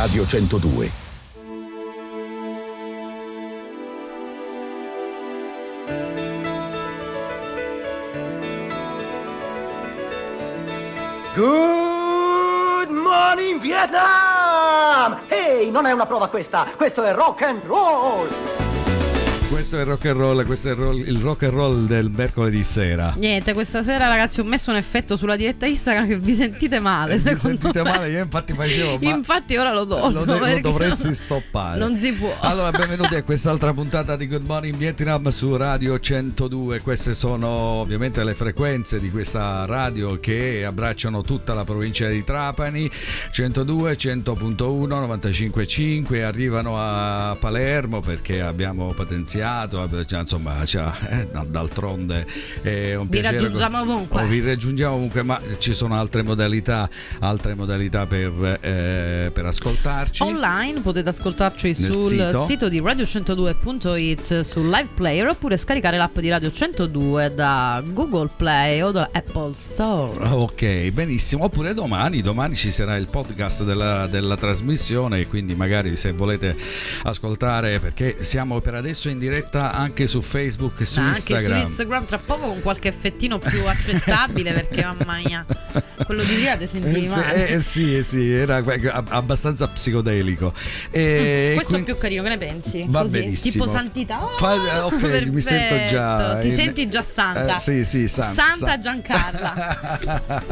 Radio 102. Good morning Vietnam! Ehi, hey, non è una prova questa, questo è rock and roll! Questo è il rock and roll, questo è il, roll, il rock and roll del mercoledì sera. Niente, questa sera ragazzi ho messo un effetto sulla diretta Instagram che vi sentite male. vi sentite me. male, io infatti facevo. Ma infatti ora lo do. Lo, lo dovresti stoppare. Non si può. Allora, benvenuti a quest'altra puntata di Good Morning Vietnam su Radio 102. Queste sono ovviamente le frequenze di questa radio che abbracciano tutta la provincia di Trapani. 102, 100.1, 95.5 arrivano a Palermo perché abbiamo potenziato iniziato, cioè, insomma, cioè, eh, d'altronde è un vi raggiungiamo ovunque. Oh, vi raggiungiamo ovunque, ma ci sono altre modalità, altre modalità per, eh, per ascoltarci. Online potete ascoltarci sul sito. sito di radio102.it sul live player oppure scaricare l'app di Radio 102 da Google Play o da Apple Store. Ok, benissimo. Oppure domani, domani ci sarà il podcast della, della trasmissione, quindi magari se volete ascoltare, perché siamo per adesso in diretta diretta anche su Facebook e su Ma Instagram. Anche su Instagram tra poco con qualche effettino più accettabile perché mamma mia, quello di Riade sentivi male. Eh, eh, sì, eh, sì, era abbastanza psicodelico. E mm, questo quindi... è più carino, che ne pensi? Va Così, benissimo. Tipo santità. Oh, Fa... ok, perfetto. mi sento già. Ti senti già santa. Eh, sì, sì, santa. Santa Giancarla.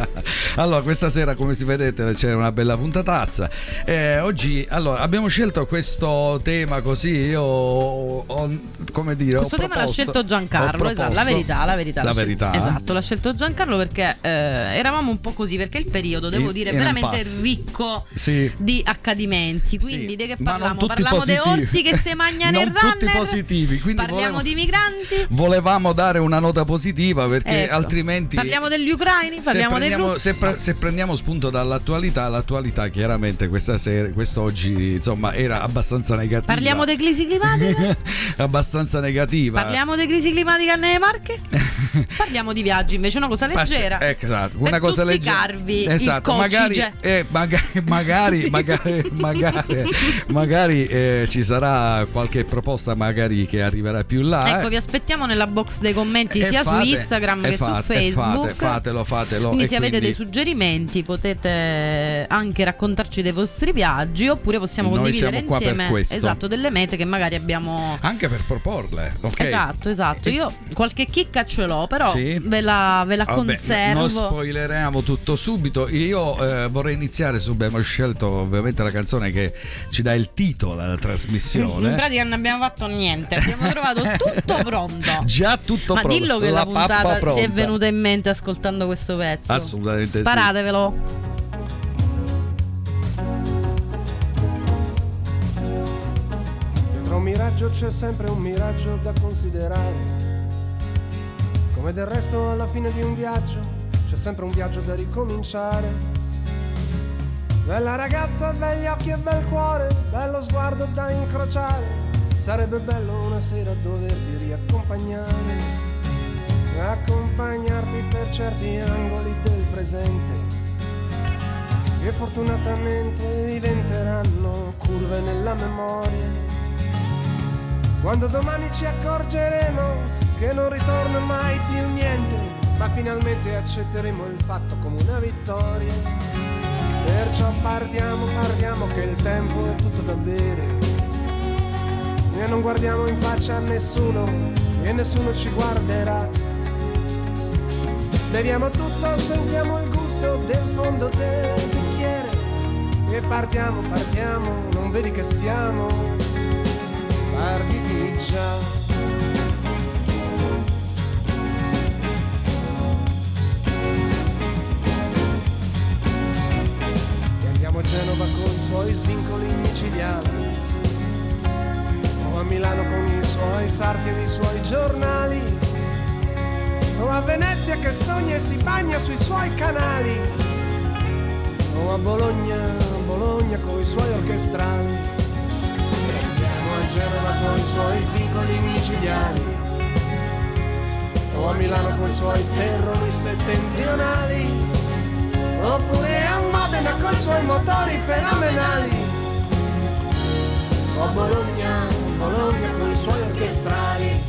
allora, questa sera, come si vedete, c'è una bella puntatazza. Eh, oggi, allora, abbiamo scelto questo tema così. Io ho, ho come dire, questo tema proposto, l'ha scelto Giancarlo, esatto, la verità, la verità. La verità. Esatto, l'ha scelto Giancarlo perché eh, eravamo un po' così, perché il periodo, devo dire, è veramente ricco sì. di accadimenti. Quindi sì. di che parliamo? Parliamo di orsi che si mangiano il runner. tutti positivi, quindi parliamo volevamo, di migranti. Volevamo dare una nota positiva perché ecco. altrimenti Parliamo degli ucraini, parliamo se prendiamo, dei russi. Se, pre, se, prendiamo spunto dall'attualità, l'attualità chiaramente questa sera, quest'oggi, insomma, era abbastanza negativa. Parliamo di crisi climatica? abbastanza negativa. Parliamo di crisi climatica nelle Marche? Parliamo di viaggi, invece una cosa leggera. Pass- esatto, una cosa leggera. Esatto, magari, eh, magari, magari, magari, magari, magari eh, ci sarà qualche proposta magari che arriverà più là. Ecco, eh. vi aspettiamo nella box dei commenti sia fate, su Instagram che fate, su Facebook. Fate, fatelo, fatelo. Quindi se quindi... avete dei suggerimenti potete anche raccontarci dei vostri viaggi oppure possiamo condividere insieme esatto, delle mete che magari abbiamo anche per proporle. Okay. Esatto, esatto. Io qualche chicca ce l'ho, però sì. ve la, ve la Vabbè, conservo. Non spoileremo tutto subito. Io eh, vorrei iniziare su. Abbiamo scelto ovviamente la canzone che ci dà il titolo alla trasmissione. In pratica non abbiamo fatto niente, abbiamo trovato tutto pronto. Già tutto Ma pronto. Ma dillo che la, la puntata ti è venuta in mente ascoltando questo pezzo. Assolutamente Sparatevelo. Sì. Un miraggio c'è sempre un miraggio da considerare. Come del resto alla fine di un viaggio c'è sempre un viaggio da ricominciare. Bella ragazza, begli occhi e bel cuore, bello sguardo da incrociare. Sarebbe bello una sera doverti riaccompagnare. Accompagnarti per certi angoli del presente. Che fortunatamente diventeranno curve nella memoria quando domani ci accorgeremo che non ritorna mai più niente, ma finalmente accetteremo il fatto come una vittoria. Perciò partiamo, parliamo che il tempo è tutto da bere. E non guardiamo in faccia a nessuno e nessuno ci guarderà. Beviamo tutto, sentiamo il gusto del fondo del bicchiere. E partiamo, partiamo, non vedi che siamo arditigia. E andiamo a Genova con i suoi svincoli micidiali, o a Milano con i suoi sarti e i suoi giornali, o a Venezia che sogna e si bagna sui suoi canali, o a Bologna, Bologna con i suoi orchestrali Genova con i suoi svincoli micidiali o a Milano con i suoi terrori settentrionali oppure a Modena con i suoi motori fenomenali a Bologna, Bologna con i suoi orchestrali.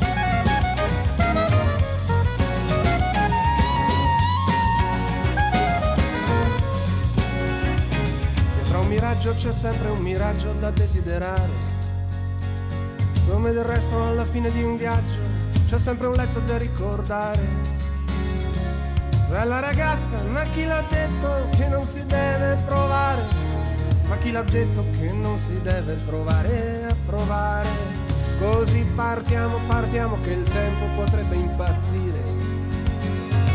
Dietro un miraggio c'è sempre un miraggio da desiderare. Come del resto alla fine di un viaggio c'è sempre un letto da ricordare. Bella ragazza, ma chi l'ha detto che non si deve provare? Ma chi l'ha detto che non si deve provare a provare? Così partiamo, partiamo che il tempo potrebbe impazzire.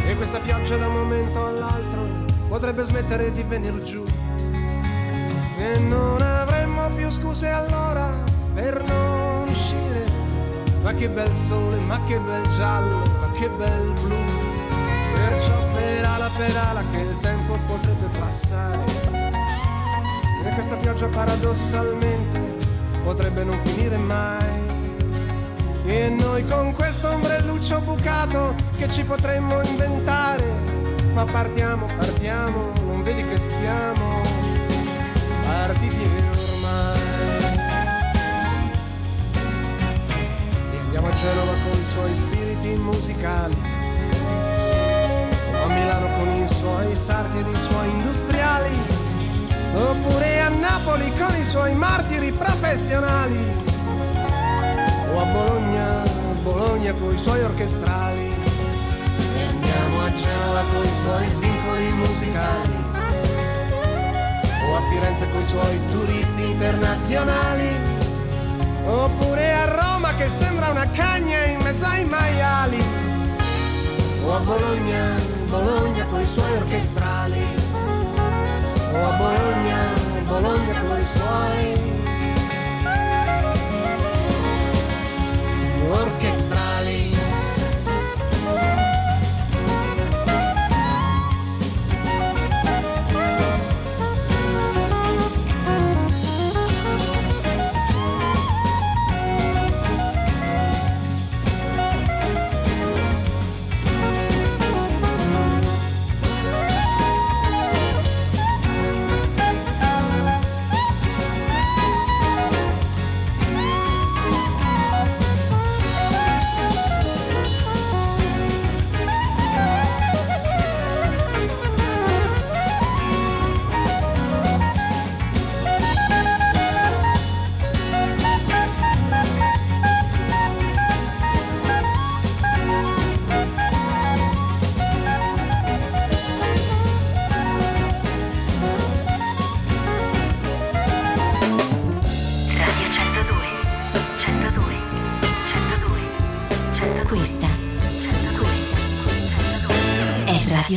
E questa pioggia da un momento all'altro potrebbe smettere di venire giù. E non avremmo più scuse allora per non uscire. Ma che bel sole, ma che bel giallo, ma che bel blu. Perciò pedala, pedala che il tempo potrebbe passare. E questa pioggia paradossalmente potrebbe non finire mai. E noi con questo ombrelluccio bucato che ci potremmo inventare. Ma partiamo, partiamo, non vedi che siamo partiti ormai. E a Genova con i suoi spiriti musicali. O a Milano con i suoi sarti ed i suoi industriali. Oppure a Napoli con i suoi martiri professionali. O a Bologna, Bologna con i suoi orchestrali. E andiamo a Genova con i suoi svincoli musicali o a Firenze con i suoi turisti internazionali, oppure a Roma che sembra una cagna in mezzo ai maiali, o a Bologna, Bologna con i suoi orchestrali, o a Bologna, Bologna con i suoi orchestrali.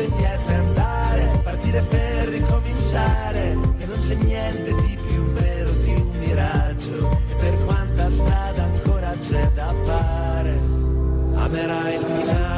indietro e andare, partire per ricominciare, che non c'è niente di più vero di un miraggio, e per quanta strada ancora c'è da fare, amerai il finale.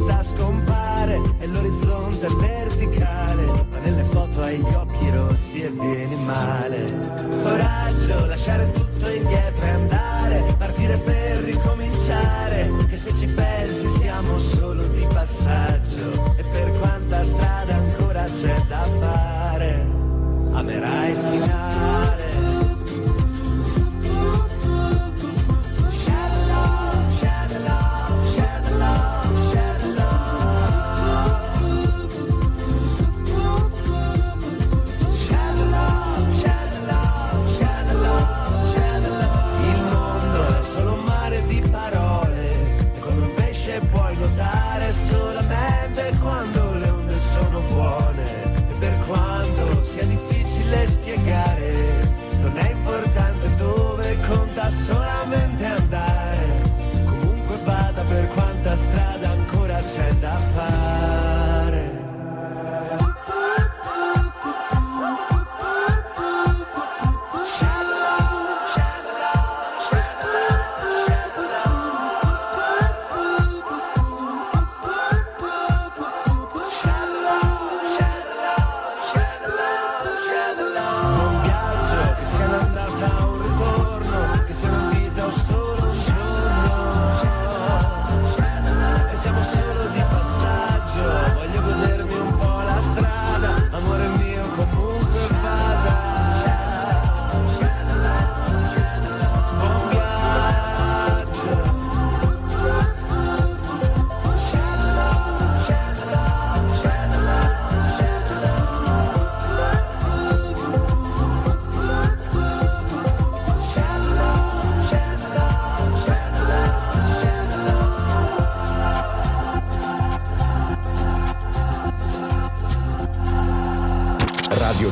Città scompare e l'orizzonte verticale ma nelle foto hai gli occhi rossi e vieni male. Coraggio lasciare tutto indietro e andare partire per ricominciare che se ci pensi siamo solo di passaggio e per quanta strada ancora c'è da fare. Amerai il finale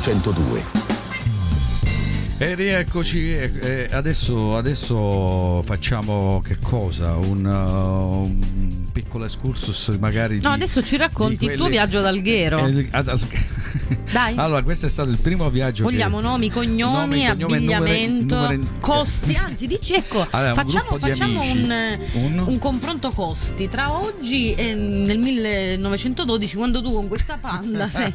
102. E rieccoci, e adesso, adesso, facciamo che cosa? Un, uh, un piccolo excursus magari. No, di, adesso ci racconti il tuo viaggio ad Alghero. Eh, ad Alghero. Dai. Allora, questo è stato il primo viaggio. Vogliamo che... nomi, cognomi, nomi, abbigliamento, numeri, numeri... costi. Anzi, dici ecco, allora, facciamo, un, facciamo un, un... un, confronto costi tra oggi e nel 1912, quando tu con questa panda sei,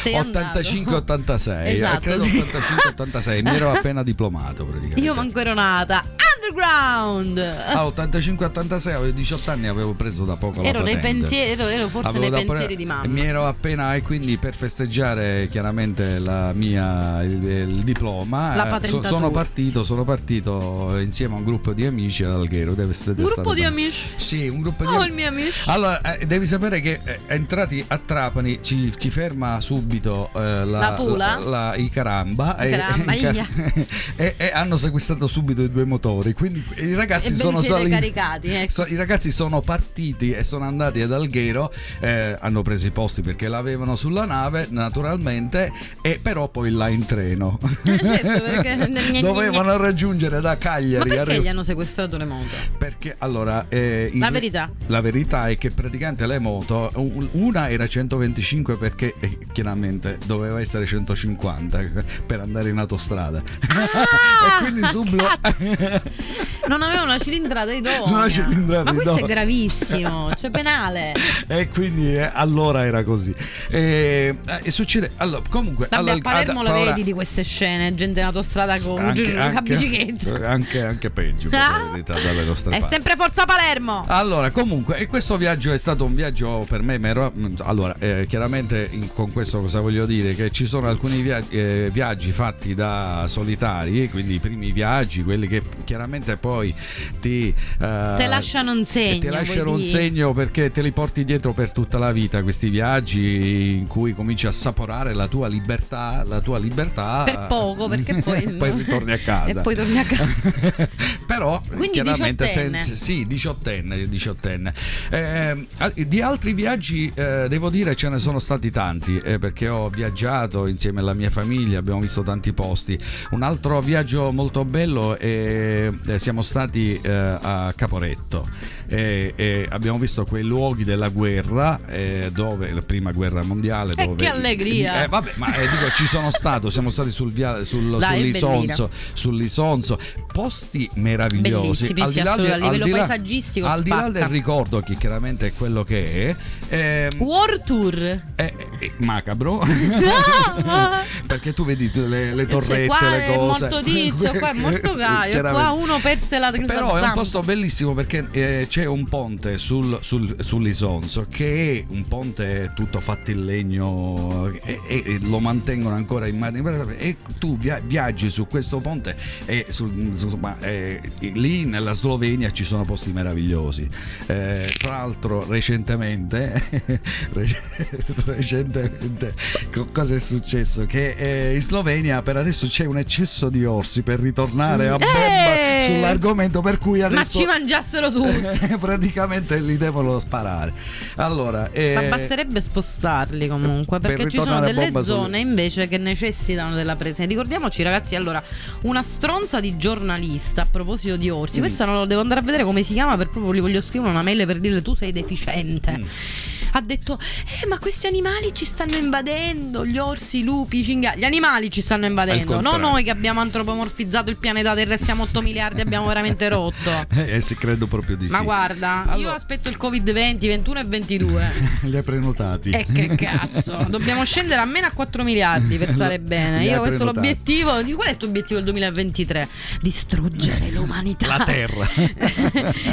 sei 85-86. Esatto, credo sì. 85-86. Mi ero appena diplomato praticamente. Io manco ero nata. Underground. Ah, 85-86, avevo 18 anni, avevo preso da poco ero la nei pensieri, ero, ero forse avevo nei pensieri pre- di mamma. Mi ero appena e quindi per festeggiare chiaramente la mia il, il diploma eh, so, sono partito, sono partito insieme a un gruppo di amici ad Alghero. Deve, un gruppo di amici? Sì, un gruppo di oh, amici. il mio amici. Allora, eh, devi sapere che eh, entrati a Trapani ci, ci ferma subito eh, la, la Pula, la, la, i Caramba, i caramba e, e, e, hanno sequestrato subito i due motori. Quindi i ragazzi sono saliti. Caricati, ecco. so, I ragazzi sono partiti e sono andati ad Alghero, eh, hanno preso i posti perché l'avevano sulla nave, naturalmente, e però poi là in treno. Eh certo, perché dovevano raggiungere da Cagliari. Ma perché arri- gli hanno sequestrato le moto? Perché allora eh, la verità. La verità è che praticamente le moto, una era 125 perché eh, chiaramente doveva essere 150 per andare in autostrada. Ah, e quindi subito non aveva una cilindrata di donna. Una cilindrata Ma questo donna. è gravissimo, cioè penale. e quindi eh, allora era così. E, e succede allora, comunque Vabbè, allora, a Palermo ad, la vedi di queste scene, gente in autostrada con anche, anche, anche, anche peggio la verità È parti. sempre Forza Palermo. Allora, comunque, e questo viaggio è stato un viaggio per me. Mero, allora, eh, chiaramente in, con questo cosa voglio dire? Che ci sono alcuni viaggi, eh, viaggi fatti da solitari, quindi i primi viaggi, quelli che chiaramente poi ti, eh, te lasciano un segno. Ti lasciano un segno perché te li porti dietro per tutta la vita. Questi viaggi in cui cominci a saporare la tua libertà, la tua libertà. Per poco, perché poi, poi ritorni a casa. E poi torni a casa. Però, Quindi chiaramente, diciottenne. senza, sì, diciottenne. diciottenne. Eh, di altri viaggi, eh, devo dire, ce ne sono stati tanti eh, perché ho viaggiato insieme alla mia famiglia, abbiamo visto tanti posti. Un altro viaggio molto bello è siamo stati eh, a Caporetto e, e, abbiamo visto quei luoghi della guerra eh, dove la prima guerra mondiale e dove che allegria. Eh, vabbè ma eh, dico ci sono stato siamo stati sul via, sul, Dai, sull'Isonzo sull'Isonzo posti meravigliosi. Al di là, del, a livello al di là, paesaggistico al di là spacca. del ricordo che chiaramente è quello che è ehm, War Tour. È macabro. Perché tu vedi le, le torrette cioè, le cose è morto Tizio qua è morto Gaio qua uno perse la però è un posto bellissimo perché eh, c'è un ponte sul, sul, sull'Isonzo che è un ponte tutto fatto in legno e, e lo mantengono ancora in mano e tu via, viaggi su questo ponte e su, su, ma, eh, lì nella Slovenia ci sono posti meravigliosi. Eh, tra l'altro recentemente recentemente cosa è successo? Che eh, in Slovenia per adesso c'è un eccesso di orsi per ritornare a bomba Eh! sull'argomento per cui adesso ma ci mangiassero tutti praticamente li devono sparare allora eh, ma basterebbe spostarli comunque per perché ci sono delle zone invece che necessitano della presenza ricordiamoci ragazzi allora una stronza di giornalista a proposito di orsi Mm. questa non lo devo andare a vedere come si chiama per proprio gli voglio scrivere una mail per dire tu sei deficiente Mm. Ha detto eh ma questi animali ci stanno invadendo gli orsi, i lupi, i cinghiali gli animali ci stanno invadendo non noi che abbiamo antropomorfizzato il pianeta Terra e siamo 8 miliardi abbiamo veramente rotto eh sì credo proprio di ma sì guarda io Allora- aspetto il covid 20 21 e 22 li hai prenotati e che cazzo, dobbiamo scendere almeno a 4 miliardi per stare bene. Io questo è l'obiettivo. Di qual è il tuo obiettivo del 2023? Distruggere l'umanità. la terra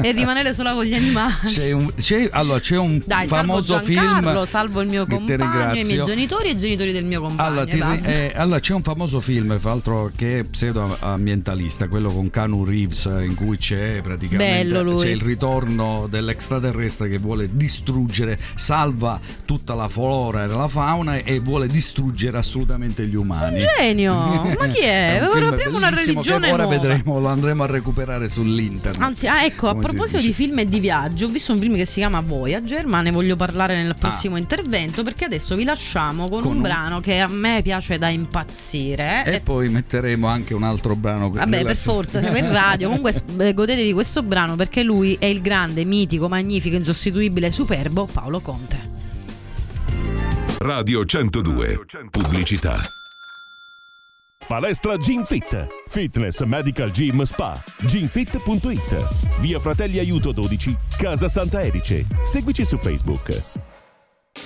e rimanere solo con gli animali. c'è un, c'è, allora, c'è un Dai, famoso salvo Giancarlo, film salvo il mio compagno, i miei genitori e i genitori del mio compagno. Allora, ti- eh, allora, c'è un famoso film, fra l'altro, che è pseudo-ambientalista, quello con Canu Reeves, in cui c'è praticamente c'è il ritorno dell'extraterrestre che vuole distruggere, salva tutta la flora e la fauna e vuole distruggere assolutamente gli umani. Genio! Ma chi è? un Ora film apriamo una religione ora nuova. vedremo, lo andremo a recuperare sull'internet. Anzi, ah, ecco, a proposito di film e di viaggio, ho visto un film che si chiama Voyager, ma ne voglio parlare parlare nel prossimo ah. intervento perché adesso vi lasciamo con, con un, un, brano che a me piace da impazzire. E, e poi metteremo anche un altro brano. Vabbè, per forza, siamo in radio. Comunque eh, godetevi questo brano perché lui è il grande, mitico, magnifico, insostituibile, superbo Paolo Conte. Radio 102. Pubblicità. Palestra Gym Fit. Fitness Medical Gym Spa. Gymfit.it. Via Fratelli Aiuto 12, Casa Santa Erice. Seguici su Facebook.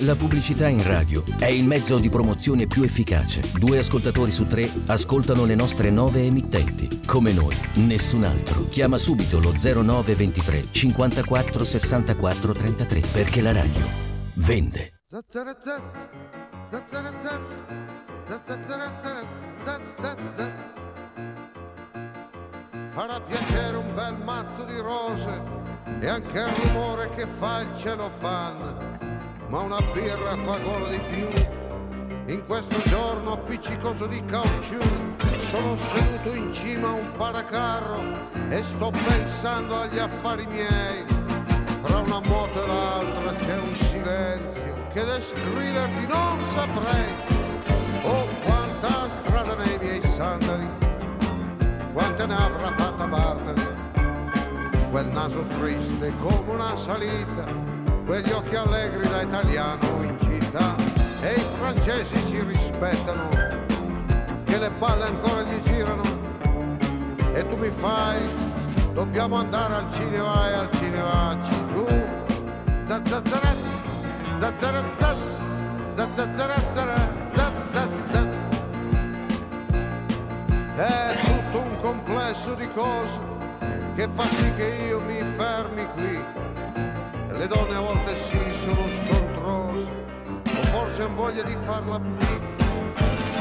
La pubblicità in radio è il mezzo di promozione più efficace. Due ascoltatori su tre ascoltano le nostre nove emittenti. Come noi, nessun altro. Chiama subito lo 0923 54 64 33 perché la radio vende. Farà piacere un bel mazzo di rose e anche il rumore che fa il celofan, ma una birra fa gola di più. In questo giorno appiccicoso di caucciù sono seduto in cima a un paracarro e sto pensando agli affari miei. Fra una moto e l'altra c'è un silenzio che descriverti non saprei Oh, quanta strada nei miei sandali, quante ne avrà fatta Bartali. Quel naso triste come una salita, quegli occhi allegri da italiano in città. E i francesi ci rispettano, che le palle ancora gli girano. E tu mi fai, dobbiamo andare al cinema e al cinema tu. Zazzarazaz, zazzazarazzaraz. È tutto un complesso di cose che fa sì che io mi fermi qui. Le donne a volte sì sono scontrose, o forse hanno voglia di farla più.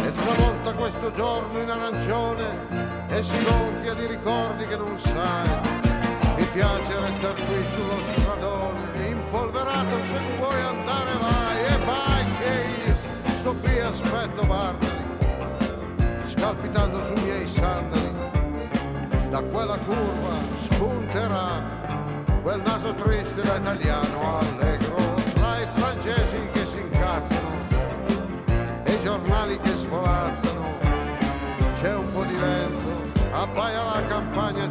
E tramonta questo giorno in arancione e si gonfia di ricordi che non sai. Mi piace restare qui sullo stradone, impolverato se tu vuoi andare vai sto qui aspetto Bartoli, scalpitando sui miei sandali. Da quella curva spunterà quel naso triste da italiano allegro, tra i francesi che si incazzano e i giornali che svolazzano. C'è un po' di vento, abbaia la campagna,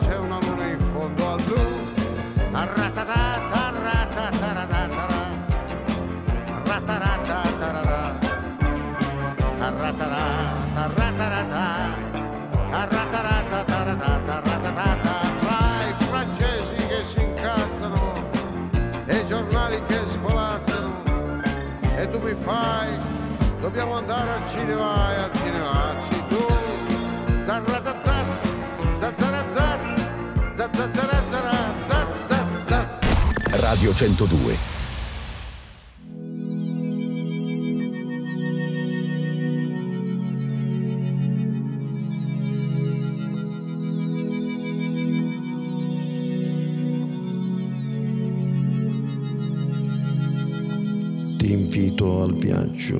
tu mi fai? Dobbiamo andare al cinema e al cinema ci tu. Radio 102 al viaggio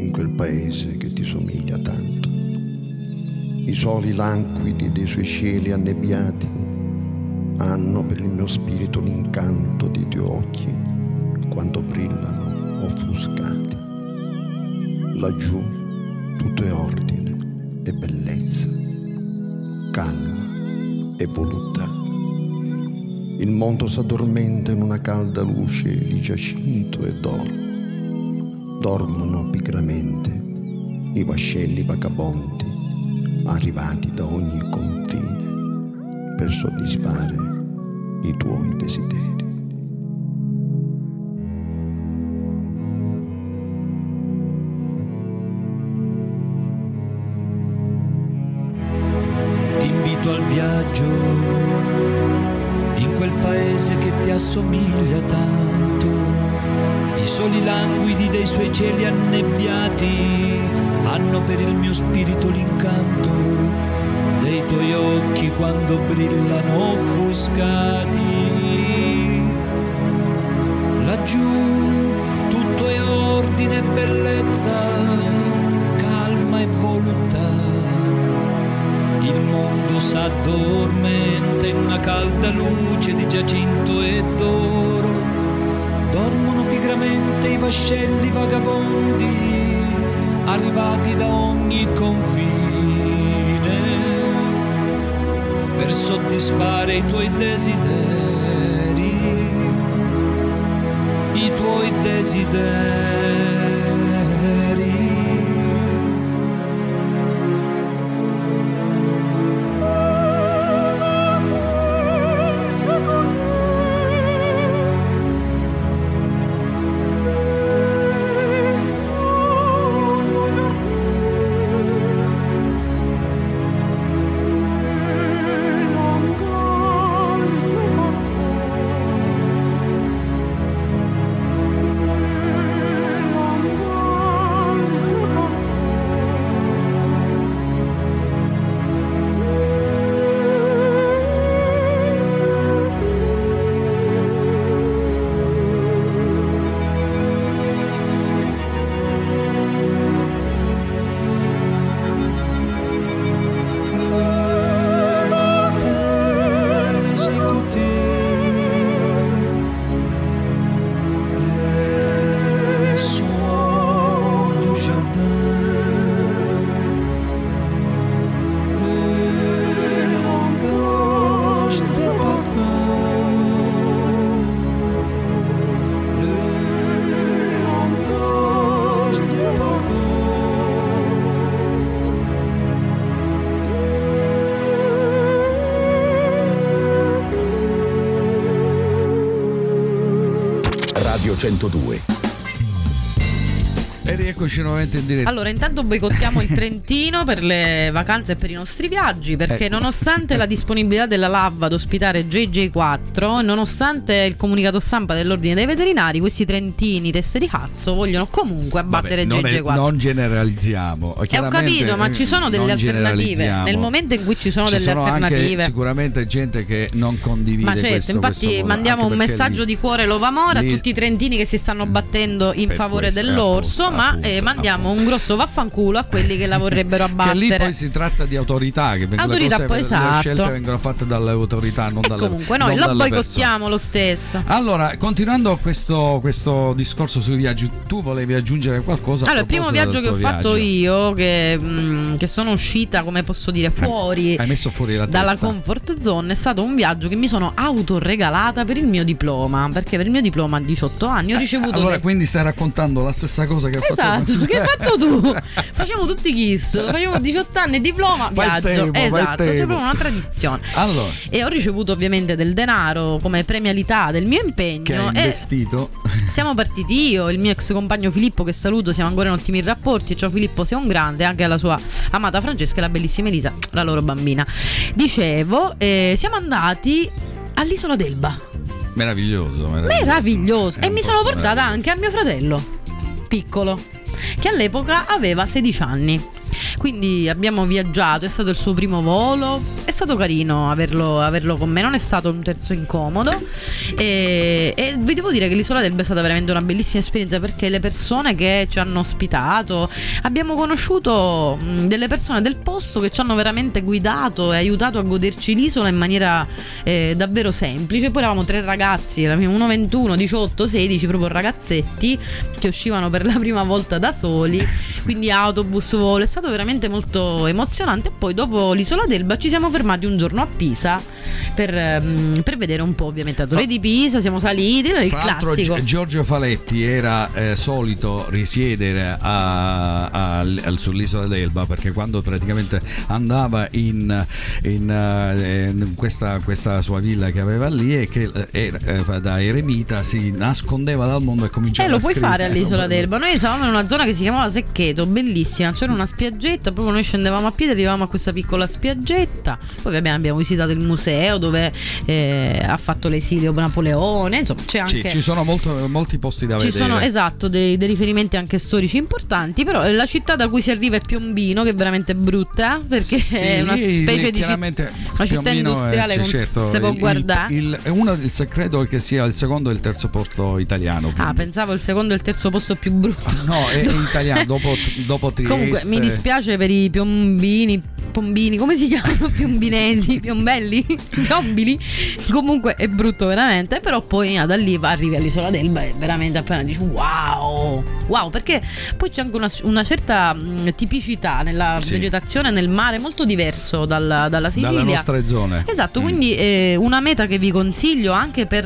in quel paese che ti somiglia tanto. I soli languidi dei suoi cieli annebbiati hanno per il mio spirito l'incanto dei tuoi occhi quando brillano offuscati. Laggiù tutto è ordine e bellezza, calma e voluttà. Il mondo s'addormenta in una calda luce di giacinto e d'oro dormono pigramente i vascelli vagabondi arrivati da ogni confine per soddisfare i tuoi desideri. Cieli annebbiati hanno per il mio spirito l'incanto dei tuoi occhi quando brillano offuscati. Vagabondi arrivati da ogni confine per soddisfare i tuoi desideri, i tuoi desideri. 102 Eccoci nuovamente in diretta. Allora, intanto boicottiamo il Trentino per le vacanze e per i nostri viaggi, perché ecco. nonostante la disponibilità della LAV ad ospitare JJ4, nonostante il comunicato stampa dell'Ordine dei Veterinari, questi trentini teste di cazzo vogliono comunque abbattere Vabbè, JJ4. È, non generalizziamo. Eh, ho capito, ma ci sono delle alternative. Nel momento in cui ci sono ci delle sono alternative. sicuramente gente che non condivide ma certo, questo, infatti questo mandiamo un messaggio lì, di cuore love amore lì, a tutti i trentini che si stanno battendo in favore questo, dell'orso, appunto, ma appunto, eh, mandiamo un grosso vaffanculo a quelli che la vorrebbero abbattere. che lì poi si tratta di autorità, che vengono autorità, le, poi, cose, esatto. le scelte vengono fatte dalle autorità, non e dalle Comunque noi lo boicottiamo lo stesso. Allora, continuando questo, questo, discorso sui viaggi, tu volevi aggiungere qualcosa? Allora, il primo viaggio che ho viaggio. fatto io, che, mh, mm, che, sono uscita, come posso dire, fuori, hai messo fuori la dalla testa. comfort zone, è stato un viaggio che mi sono autoregalata per il mio diploma. Perché per il mio diploma a 18 anni ho ricevuto. Allora, dei... quindi stai raccontando la stessa cosa che hai esatto, fatto Esatto, che hai fatto tu. Facciamo tutti kiss, facciamo 18 anni diploma, viaggio. Tempo, esatto, c'è proprio una tradizione. Allora. E ho ricevuto ovviamente del denaro come premialità del mio impegno. Che hai investito. siamo partiti io, il mio ex compagno Filippo, che saluto, siamo ancora in ottimi rapporti. Ciao Filippo, sei un grande, anche alla sua amata Francesca e la bellissima Elisa, la loro bambina. Dicevo, eh, siamo andati all'isola d'Elba. Meraviglioso, meraviglioso. meraviglioso. E mi sono portata anche a mio fratello, piccolo, che all'epoca aveva 16 anni. Quindi abbiamo viaggiato, è stato il suo primo volo, è stato carino averlo, averlo con me, non è stato un terzo incomodo. E, e, vi devo dire che l'isola d'Elba è stata veramente una bellissima esperienza perché le persone che ci hanno ospitato, abbiamo conosciuto delle persone del posto che ci hanno veramente guidato e aiutato a goderci l'isola in maniera eh, davvero semplice. Poi eravamo tre ragazzi, uno 21, 18, 16, proprio ragazzetti che uscivano per la prima volta da soli, quindi autobus, volo, è stato stato veramente molto emozionante. Poi dopo l'isola d'Elba ci siamo fermati un giorno a Pisa per, um, per vedere un po' ovviamente la torre di Pisa, siamo saliti, il classico. Giorgio Faletti era eh, solito risiedere a, a, a, sull'isola d'Elba perché quando praticamente andava in, in, uh, in questa, questa, sua villa che aveva lì e che eh, eh, da eremita si nascondeva dal mondo e cominciava eh, lo a puoi scrivere. fare all'isola d'Elba. Noi stavamo in una zona che si chiamava Seccheto, bellissima, c'era una spiaggia spiaggetta, proprio noi scendevamo a piedi, arrivavamo a questa piccola spiaggetta, poi abbiamo, abbiamo visitato il museo dove eh, ha fatto l'esilio Napoleone, insomma c'è anche... Sì, ci sono molto, molti posti da ci vedere. Ci sono, esatto, dei, dei, riferimenti anche storici importanti, però la città da cui si arriva è Piombino, che è veramente brutta, perché sì, è una specie di città, una città industriale, sì, certo, si può il, guardare. Il, il, uno, il credo che sia il secondo e il terzo porto italiano. Quindi. Ah, pensavo il secondo e il terzo posto più brutto. No, è, è italiano, dopo, dopo Trieste. Comunque mi dispiace per i piombini pombini, come si chiamano? Piombinesi, piombelli, piombili. Comunque è brutto veramente, però poi ah, da lì arrivi all'isola d'Elba e veramente appena dici wow, wow, perché poi c'è anche una, una certa mh, tipicità nella sì. vegetazione nel mare molto diverso dalla, dalla Sicilia. Dalle nostre zone. Esatto, mm. quindi eh, una meta che vi consiglio anche per,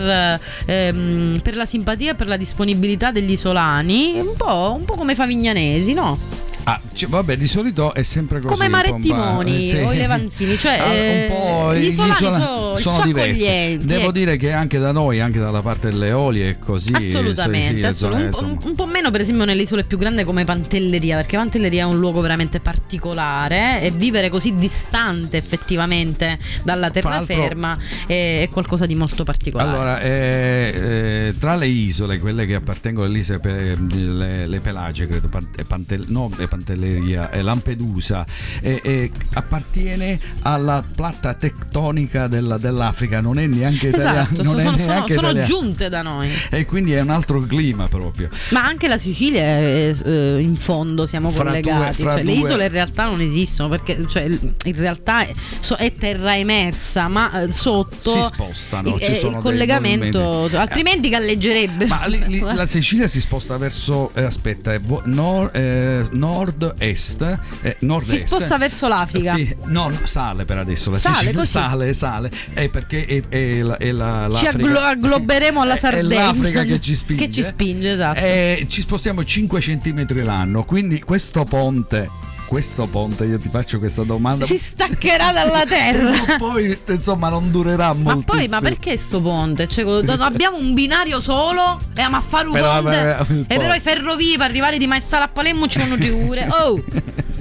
ehm, per la simpatia e per la disponibilità degli isolani, un po', un po' come favignanesi, no? Ah, cioè, vabbè, di solito è sempre così. Come Marettimoni sì. o i Levanzini, cioè ah, un po' eh, gli isolani sono, sono diversi. Devo dire che anche da noi, anche dalla parte delle Eolie è così. Assolutamente, sì, assolutamente. Un, un, po' meno per esempio nelle isole più grandi come Pantelleria, perché Pantelleria è un luogo veramente particolare e vivere così distante effettivamente dalla terraferma è, è, qualcosa di molto particolare. Allora, eh, eh, tra le isole, quelle che appartengono alle isole le, le Pelagie, credo, Pantel, no, Pantelleria Pantelleria e Lampedusa e, e appartiene alla platta tectonica della, dell'Africa, non è neanche italiana. Esatto, sono, sono, sono, sono giunte da noi. E quindi è un altro clima proprio. Ma anche la Sicilia è, eh, in fondo siamo fra collegati. Due, cioè, le isole in realtà non esistono perché cioè, in realtà è, è terra emersa, ma eh, sotto si spostano. Il, il collegamento, altrimenti galleggerebbe. Ma li, li, la Sicilia si sposta verso, eh, aspetta, nord, eh, nord nord-est, eh, nord-est. Si sposta verso l'Africa. Sì, no, sale per adesso. La sale, Sicilia, così. sale, sale. È perché è, è, la, è la, Ci agglo- aggloberemo alla Sardegna. È l'Africa che ci spinge. Che ci spinge, esatto. E ci spostiamo 5 cm l'anno, quindi questo ponte questo ponte, io ti faccio questa domanda. Si staccherà dalla terra. poi, insomma, non durerà molto. Ma poi, ma perché sto ponte? Cioè, abbiamo un binario solo e a fare un però, ponte. Vabbè, e però i ferrovie per arrivare di Maestala a Palermo ci vanno ore. Oh!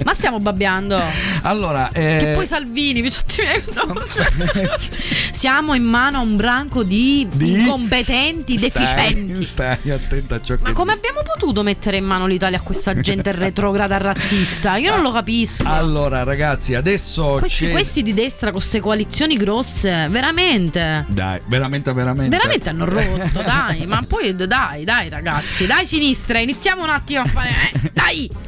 Ma stiamo babbiando. Allora, eh... che poi Salvini, no. siamo in mano a un branco di, di... incompetenti, stai, deficienti. Stai attento a ciò Ma che. Ma come abbiamo potuto mettere in mano l'Italia a questa gente retrograda razzista? Io non lo capisco. Allora, ragazzi, adesso questi, questi di destra con queste coalizioni grosse, veramente. Dai, veramente, veramente. Veramente hanno rotto, dai. Ma poi, dai, dai, ragazzi, dai, sinistra, iniziamo un attimo a fare. Eh, dai.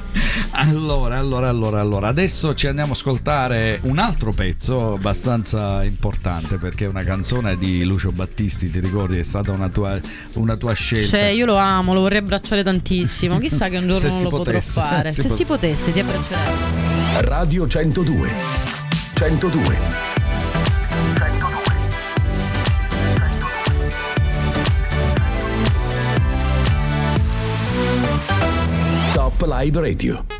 Allora, allora, allora, allora, adesso ci andiamo a ascoltare un altro pezzo abbastanza importante perché è una canzone di Lucio Battisti, ti ricordi? È stata una tua, una tua scelta. Cioè, io lo amo, lo vorrei abbracciare tantissimo. Chissà che un giorno non lo potesse, potrò fare. Se, se si potesse, ti abbraccerei. Radio 102. 102. Live Radio.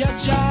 Viaggiare.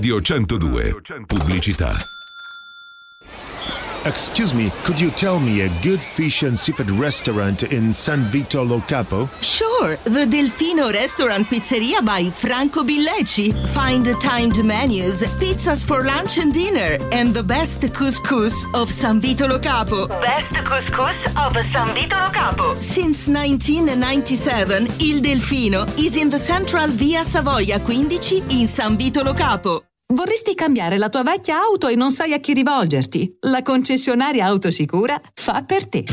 Radio 102. Pubblicità. Excuse me, could you tell me a good fish and seafood restaurant in San Vito Lo Capo? Sure, the Delfino Restaurant Pizzeria by Franco Billeci. Find timed menus, pizzas for lunch and dinner, and the best couscous of San Vito Lo Capo. Best couscous of San Vito Lo Capo. Since 1997, Il Delfino is in the central via Savoia 15 in San Vito Lo Capo. Vorresti cambiare la tua vecchia auto e non sai a chi rivolgerti? La concessionaria Autosicura fa per te.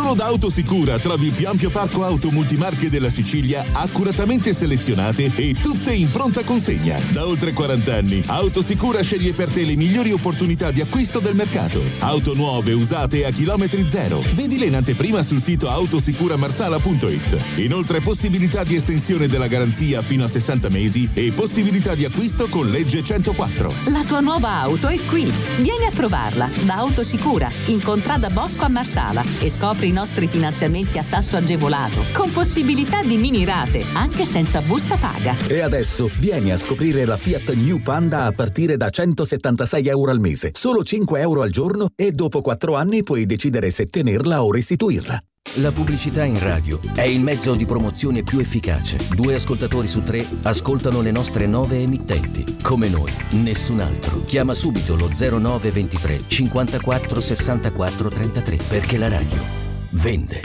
Solo da Autosicura trovi il più ampio parco auto multimarche della Sicilia, accuratamente selezionate e tutte in pronta consegna. Da oltre 40 anni, Autosicura sceglie per te le migliori opportunità di acquisto del mercato. Auto nuove, usate a chilometri zero. Vedile in anteprima sul sito autosicuramarsala.it. Inoltre possibilità di estensione della garanzia fino a 60 mesi e possibilità di acquisto con legge 104. La tua nuova auto è qui. Vieni a provarla da Autosicura in contrada Bosco a Marsala e scopri i nostri finanziamenti a tasso agevolato con possibilità di mini rate anche senza busta paga. E adesso vieni a scoprire la Fiat New Panda a partire da 176 euro al mese, solo 5 euro al giorno e dopo 4 anni puoi decidere se tenerla o restituirla. La pubblicità in radio è il mezzo di promozione più efficace. Due ascoltatori su tre ascoltano le nostre nove emittenti. Come noi, nessun altro. Chiama subito lo 0923 54 64 33 perché la radio vende.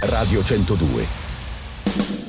Radio 102.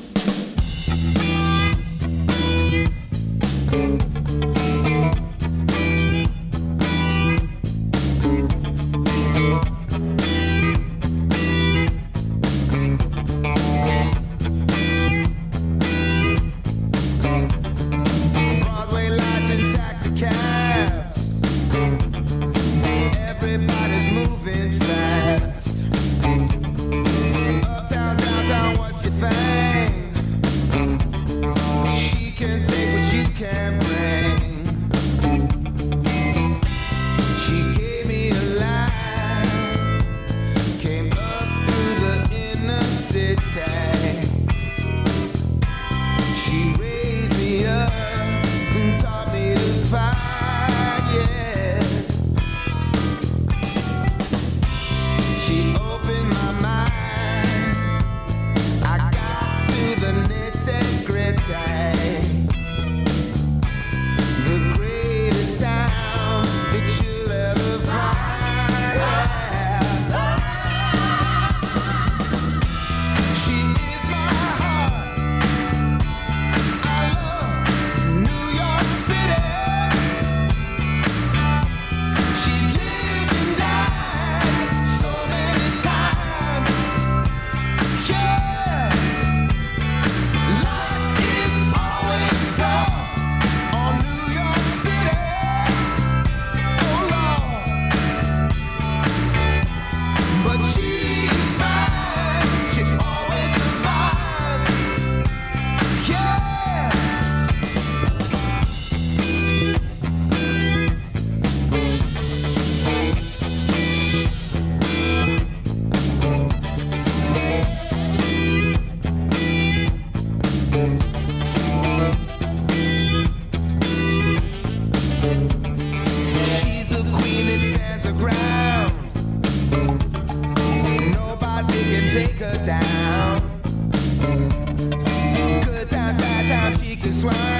take her down. Good times, bad times, she can swine.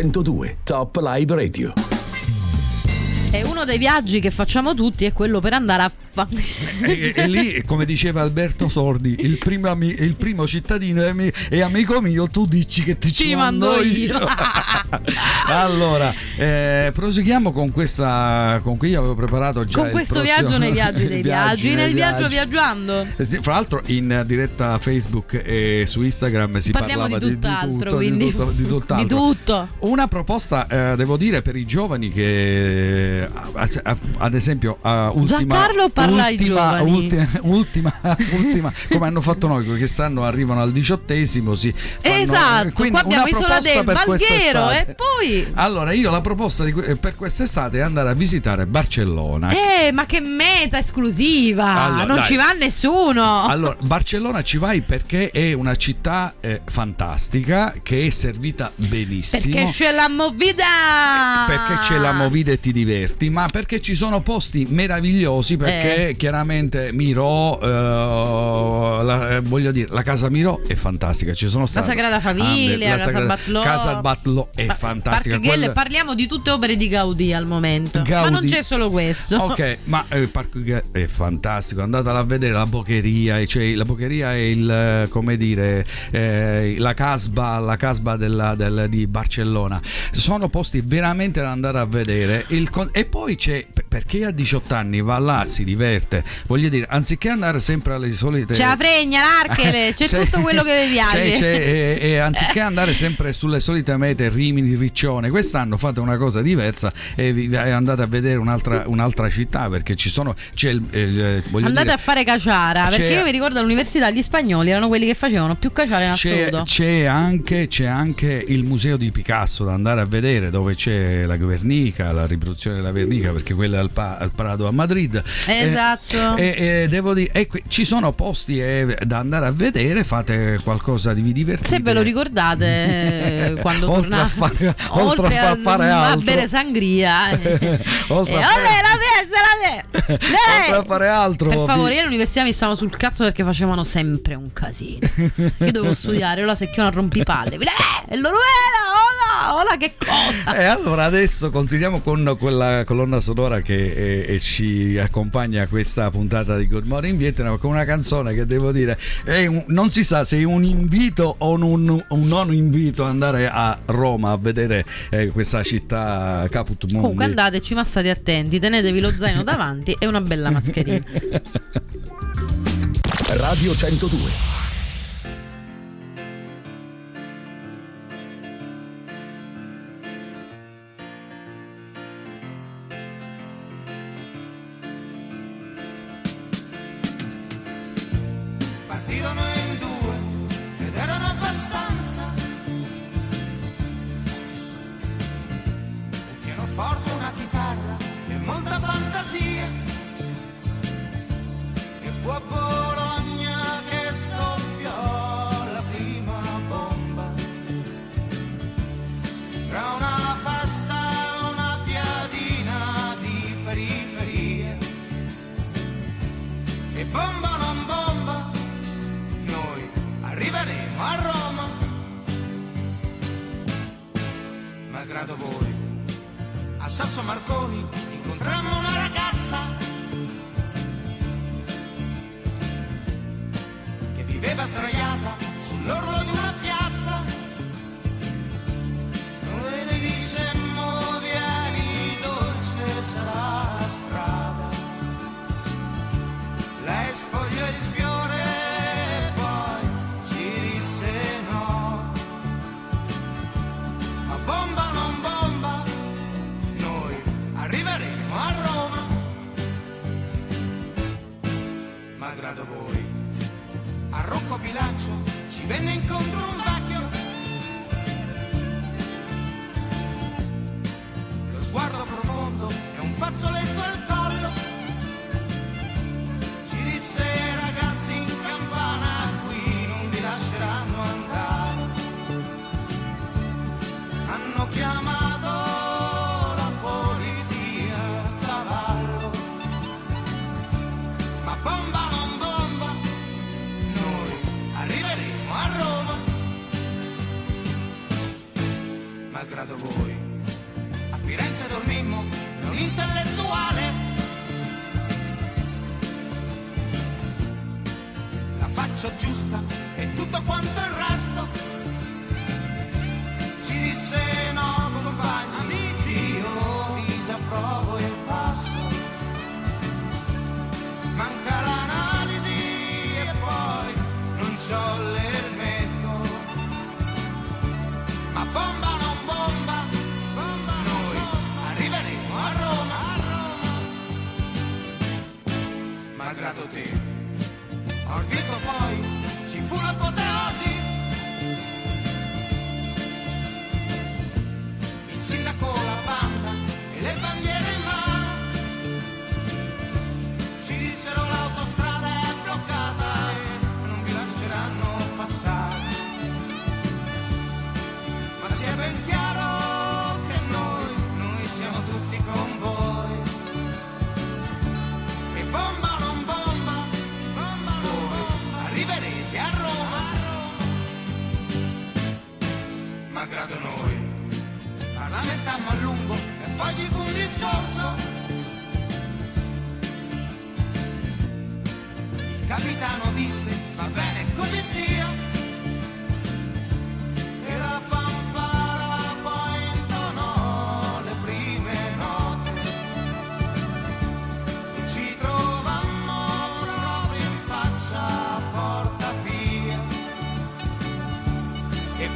102, Top Live Radio. E uno dei viaggi che facciamo tutti è quello per andare a e, e, lì, come diceva Alberto Sordi, il primo, ami- il primo cittadino è, ami- è, amico mio, tu dici che ti ci, ci mando io. io. allora, eh, proseguiamo con questa. Con cui avevo preparato già. Con questo prossimo, viaggio nei viaggi dei viaggi, nel viaggio viaggiando. Eh sì, fra l'altro, in diretta Facebook e su Instagram si Parliamo parlava di tutt'altro, di, tutto, quindi. Di, tutto, di, tutt'altro. di tutto. Una proposta, eh, devo dire, per i giovani che eh, ad esempio uh, ultima, Giancarlo parla ultima, ultima, ultima, ultima, come hanno fatto noi che quest'anno arrivano al diciottesimo sì, esatto qua abbiamo Isola del Valghero e poi allora io la proposta di, per quest'estate è andare a visitare Barcellona. Eh ma che meta esclusiva allora, non dai. ci va nessuno. Allora Barcellona ci vai perché è una città eh, fantastica che è servita benissimo. Perché c'è la movida. Perché c'è la movida e ti diverti ma perché ci sono posti meravigliosi perché eh. Chiaramente Miro eh, la, eh, voglio dire la casa Miro è fantastica ci sono state la Sagrada Famiglia la, Casa Batlló. Casa Batlló è ba- fantastica Quella... parliamo di tutte opere di Gaudì al momento Gaudì. ma non c'è solo questo. Ok ma eh, il Parco è fantastico andatela a vedere la Bocheria cioè la Bocheria è il eh, come dire eh, la casba la casba della, del, di Barcellona. Sono posti veramente da andare a vedere il, e poi c'è per chi ha 18 anni va là si diverte voglio dire anziché andare sempre alle solite c'è la fregna l'Archele c'è, c'è tutto quello che vi piace c'è, c'è, e, e, anziché andare sempre sulle solite mete Rimini Riccione quest'anno fate una cosa diversa e vi, andate a vedere un'altra, un'altra città perché ci sono c'è il, il, andate dire, a fare caciara perché io mi ricordo all'università gli spagnoli erano quelli che facevano più caciara in assoluto c'è, anche, c'è anche il museo di Picasso da andare a vedere dove c'è la Guernica la riproduzione della Guernica perché quella al, al Prado a Madrid. Esatto. E, e, e devo dire, e ci sono posti eh, da andare a vedere, fate qualcosa di divertente. Se ve lo ricordate eh, quando oltre tornate, a fare, oltre, oltre a, fare a, altro. a bere sangria. Eh. oltre a fare... la festa, la festa. oltre a fare altro. Per favore, all'università mi stavano sul cazzo perché facevano sempre un casino. Io dovevo studiare, io la secchiona a rompipalle. Eh, e loro era, hola, hola, che cosa? E allora adesso continuiamo con quella colonna sonora che eh, ci accompagna a questa puntata di Good Morning Vietnam con una canzone che devo dire un, non si sa se è un invito o un, un, non invito ad andare a Roma a vedere eh, questa città Caput Mundi. Comunque andateci ma state attenti, tenetevi lo zaino davanti e una bella mascherina. Radio 102 bomba non bomba, bomba noi arriveremo a Roma.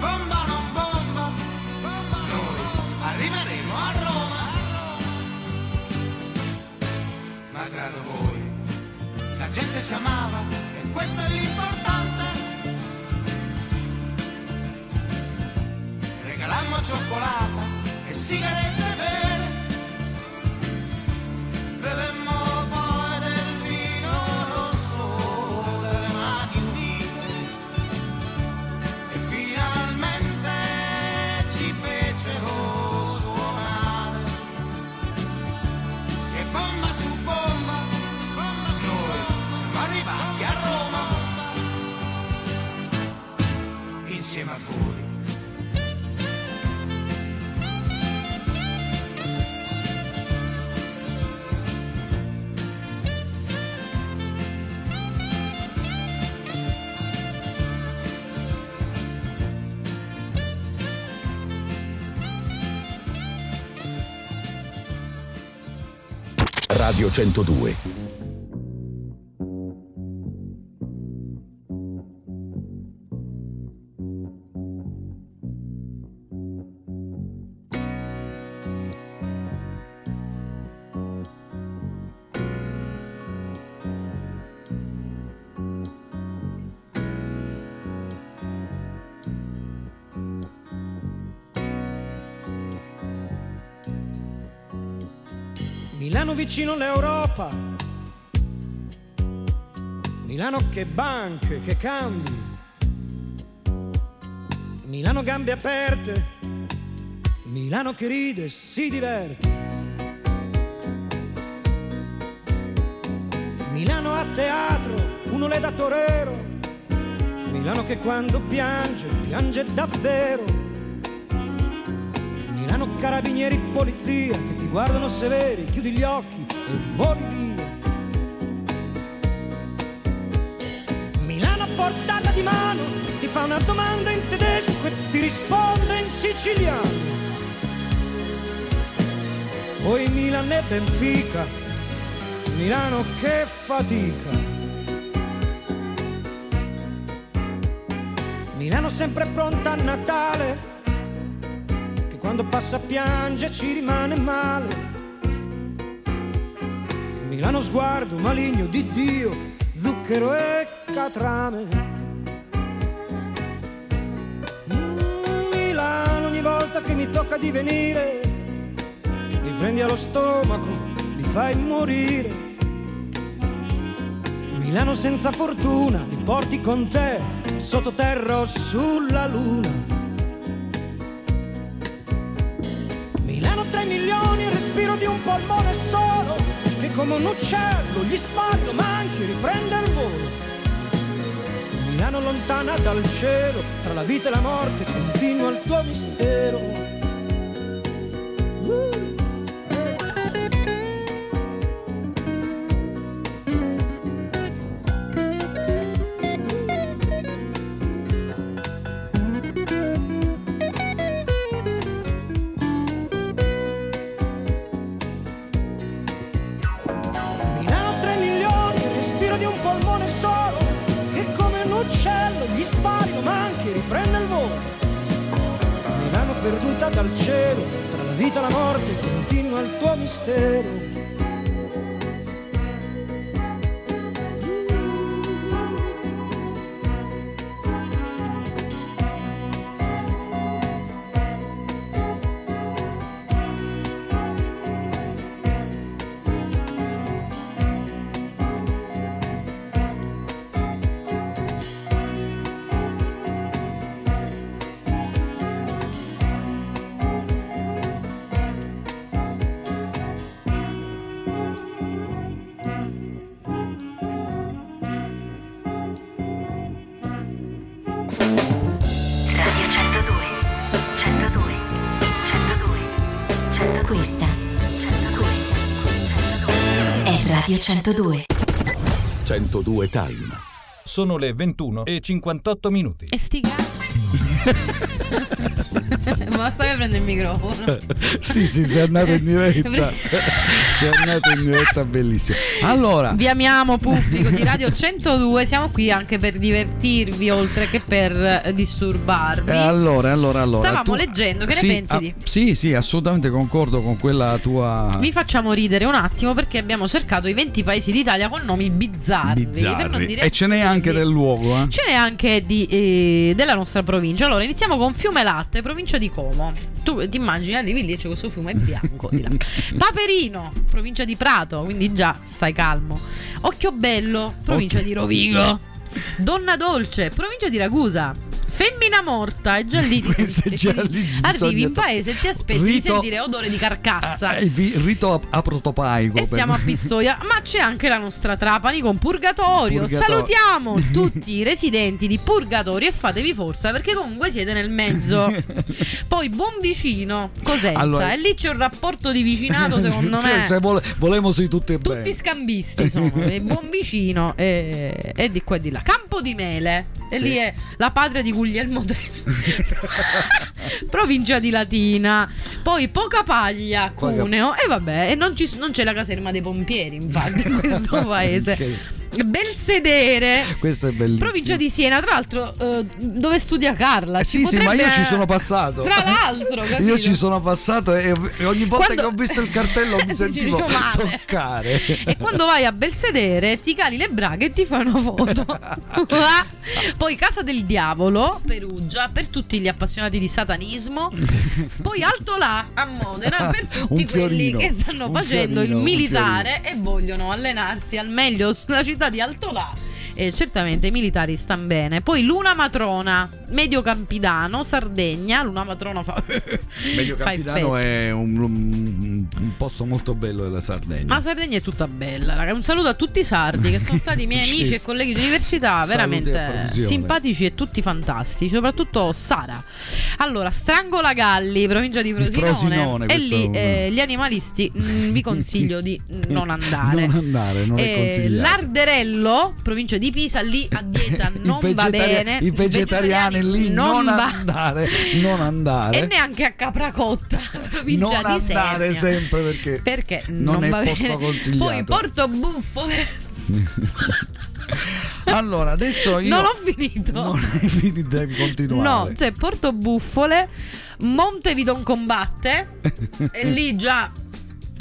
Bomba non bomba, noi arriveremo a Roma. Malgrado voi, la gente ci amava e questo è l'importante. Regalammo cioccolata e sigarette 102. Milano vicino all'Europa. Milano che banche, che cambi. Milano gambe aperte. Milano che ride, si diverte. Milano a teatro, uno le da torero. Milano che quando piange, piange davvero. Milano carabinieri, polizia che guardano severi, chiudi gli occhi e voli via. Milano a portata di mano ti fa una domanda in tedesco e ti risponde in siciliano. Poi Milan e Benfica, Milano che fatica. Milano sempre pronta a Natale, quando passa piange ci rimane male. Milano sguardo maligno di Dio, zucchero e catrame. Mm, Milano ogni volta che mi tocca di venire, mi prendi allo stomaco, mi fai morire. Milano senza fortuna, mi porti con te, sottoterra o sulla luna. Polmone solo, che come un uccello gli spari, lo manchi, riprende il volo. Milano lontana dal cielo, tra la vita e la morte, continua il tuo mistero. 102. 102 Time. Sono le 21 e 58 minuti. E sti Ma stai aprendo il microfono. sì, sì, sei andato in diretta. sei andato in diretta bellissimo. Allora, vi amiamo pubblico di Radio 102, siamo qui anche per divertirvi oltre che per disturbarvi. Eh, allora, allora, allora. Stavamo tu... leggendo, che sì, ne pensi ah, di? Sì, sì, assolutamente concordo con quella tua Vi facciamo ridere un attimo perché abbiamo cercato i 20 paesi d'Italia con nomi bizzarri, bizzarri. e ce n'è anche del luogo, eh? Ce n'è anche di, eh, della nostra provincia. Allora, iniziamo con Fiume Latte, provincia di Como. Tu ti immagini, arrivi lì e c'è questo fiume bianco. Paperino, provincia di Prato, quindi già stai calmo. Occhiobello, provincia okay. di Rovigo. Donna Dolce, provincia di Ragusa. Femmina morta, è già lì. Ti senti, già lì arrivi in paese e ti aspetti rito, di sentire odore di carcassa. Eh, il rito aprotopaico. E siamo a Pistoia, ma c'è anche la nostra Trapani con Purgatorio. Purgatorio. Salutiamo tutti i residenti di Purgatorio e fatevi forza perché comunque siete nel mezzo. Poi buon vicino, Cosenza. Allora, e lì c'è un rapporto di vicinato secondo me. Se vole, volemo sei tutti Tutti bene. scambisti sono. buon vicino e, e, di qua e di là. Campo di Mele. E sì. lì è la patria di Guglielmo Tell provincia di Latina poi poca paglia Cuneo e vabbè e non, ci, non, c'è la caserma dei pompieri infatti in questo paese okay. Belsedere questo è bellissimo. Provincia di Siena. Tra l'altro eh, dove studia Carla? Eh, sì sì ma io ci sono passato. Tra l'altro capito? io ci sono passato e ogni volta quando... che ho visto il cartello mi sentivo toccare. E quando vai a Belsedere ti cali le braghe e ti fai una foto. Poi Casa del Diavolo Perugia per tutti gli appassionati di satanismo. Poi Alto là a Modena per tutti quelli che stanno facendo fiorino, il militare e vogliono allenarsi al meglio sulla città di Alto là eh, certamente i militari stanno bene. Poi Luna Matrona, Medio Campidano, Sardegna. Luna Matrona fa. Medio Campidano è un, un, un, posto molto bello della Sardegna. Ma Sardegna è tutta bella, raga. Un saluto a tutti i sardi che sono stati miei amici e colleghi di università, veramente simpatici e tutti fantastici, soprattutto Sara. Allora, Strangola Galli, provincia di Frosinone. Frosinone e lì eh, gli animalisti mh, mm, vi consiglio di non andare. non andare, non eh, è consigliato. L'Arderello, provincia di Pisa, lì a dieta non va bene. I vegetariani, lì non, non andare, non andare. E neanche a Capracotta, provincia non di andare sempre perché, perché non, non va bene. Poi Porto Buffole. allora, adesso io non ho finito. Non hai finito, devi continuare. No, cioè Porto Buffole, Montevidon combatte e lì già